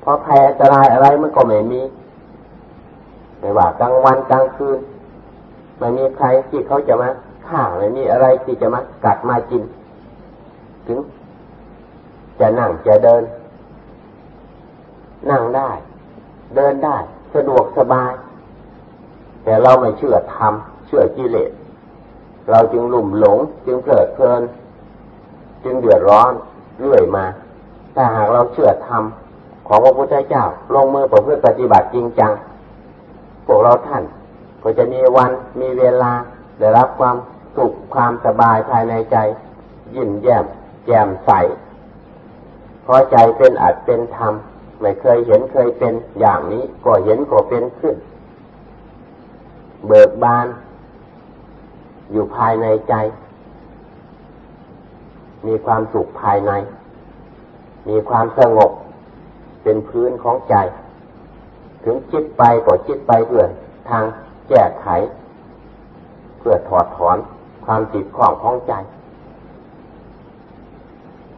เพราะภัยอันตรายอะไรมันก็ไม่มี ไม่ว่ากลางวันกลางคืน ไม่มีใครที่เขาจะมาฆ่าไม่มีอะไรที่จะมากัดมากิน ถึง จะนั่งจะเดิน นั่งได้ เดินได้ สะดวกสบาย แต่เราไม่เชื่อธรรมเชื่อกิเลส เราจึงหลุ่มหลง จึงเพลิดเพลิน จึงเดือดร้อนเรื่อยมา ถ้าหากเราเชื่อธรรมของพระพุทธเจ้า ลงมือประพฤติปฏิบัติจริงจัง พวกเราท่าน ก็จะมีวันมีเวลาได้รับความสุขความสบายภายในใจ ยิ้มแย้มแจ่มใสพอใจเป็นอัดเป็นธรรมไม่เคยเห็นเคยเป็นอย่างนี้ก็เห็นก็เป็นขึ้น เบิกบาน อยู่ภายในใจ มีความสุขภายใน มีความสงบ เป็นพื้นของใจ ถึงคิดไปก็คิดไปเพื่อทางแก้ไข เพื่อถอดถอนความติดข้องของใจ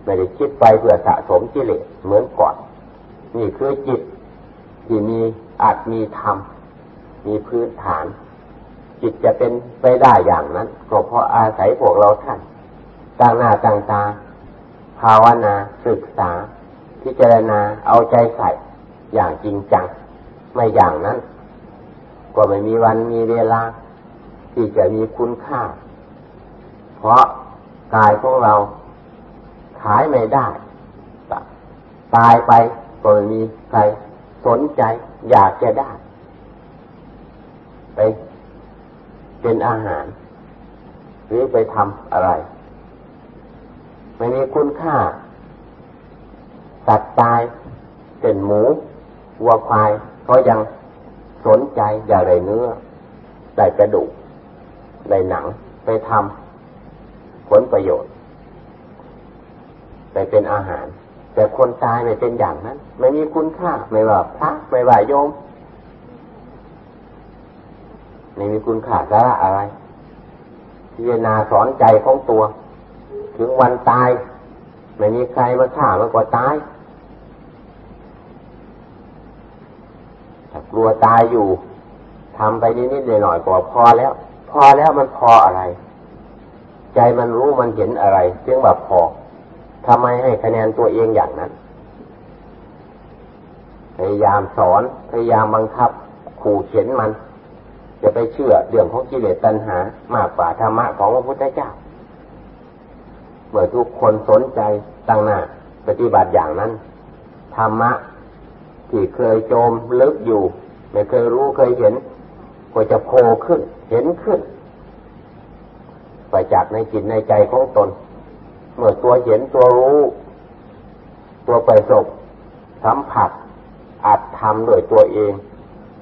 ไม่ได้คิดไปเพื่อสะสมกิเลสเหมือนก่อน นี่คือจิตที่มีอาจมีธรรม มีพื้นฐาน จิตจะเป็นไปได้อย่างนั้น ก็เพราะอาศัยพวกเราท่านต่างหน้าต่างตา ภาวนาศึกษา พิจารณาเอาใจใส่อย่างจริงจัง ไม่อย่างนั้น ก็ไม่มีวันมีเวลา ที่จะมีคุณค่า เพราะกายของเราขายไม่ได้ ตายไปก็ไม่มีใครสนใจอยากจะได้ไป เป็นอาหาร หรือไปทำอะไร ไม่มีคุณค่า สัตว์ตายเป็นหมูวัวควายก็ยังสนใจอยากได้เนื้อได้กระดูกได้หนัง ไปทำผลประโยชน์ไปเป็นอาหาร แต่คนตายไม่เป็นอย่างนั้น ไม่มีคุณค่า ไม่ว่าพระไม่ว่าโยม ไม่มีคุณค่าสาระอะไร พิจารณาสอนใจของตัว ถึงวันตาย ไม่มีใครมาฆ่ามันก็ตายถ้ากลัวตายอยู่ทำไปนิดๆหน่อยๆก็พอแล้ว พอแล้วมันพออะไร ใจมันรู้มันเห็นอะไรจึงแบบพอทำไมให้คะแนนตัวเองอย่างนั้น พยายามสอน พยายามบังคับ ขู่เข็นมัน จะไปเชื่อเรื่องของกิเลสตัณหา มากกว่าธรรมะของพระพุทธเจ้า เมื่อทุกคนสนใจตั้งหน้าปฏิบัติอย่างนั้น ธรรมะที่เคยโจมลึกอยู่ ไม่เคยรู้เคยเห็น ก็จะโผล่ขึ้น เห็นขึ้นไปจากในจิตในใจของตน เมื่อตัวเห็นตัวรู้ ตัวไปสบสัมผัสอาจทำโดยตัวเอง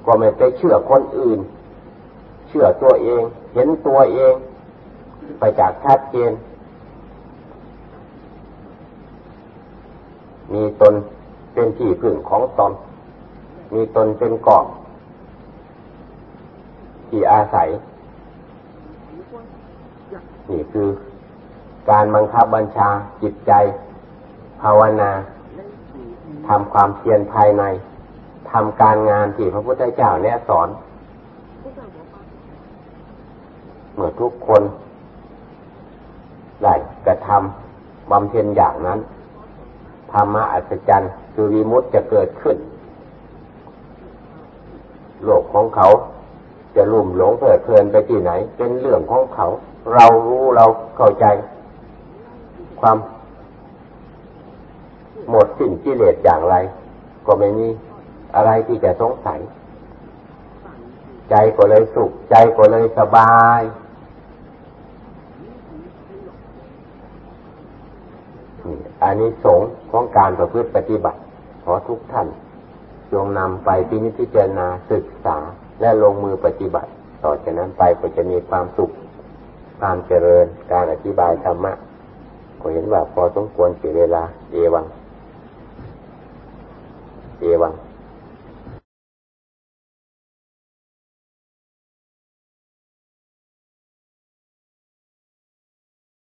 ก็ไม่ไปเชื่อคนอื่น ชื่อตัวเอง เห็นตัวเอง ไปจากชัดเจน มีตนเป็นที่พึ่งของตน มีตนเป็นกาะที่อาศัย นี่คือการบังคับบัญชาจิตใจ ภาวนาทำความเพียรภายในทำการงานที่พระพุทธเจ้าแนะสอน เมื่อทุกคนได้กระทำบำเพ็ญอย่างนั้นธรรมะอัศจรรย์คือวิมุตจะเกิดขึ้น โลกของเขาจะลุ่มหลงเพลิดเพลินไปที่ไหน เป็นเรื่องของเขา เรารู้เราเข้าใจ ความหมดสิ้นกิเลสอย่างไร ก็ไม่มีอะไรที่จะสงสัย ใจก็เลยสุข ใจก็เลยสบาย ออานิสงส์ของการประพฤติปฏิบัติ ขอทุกท่าน จงนำไปพินิจพิจารณาศึกษาและลงมือปฏิบัติ ต่อจากนั้นไปก็จะมีความสุข ความเจริญการอธิบายธรรมะก็เห็นว่าพอสมควรเสียเวลา เอวัง เอวัง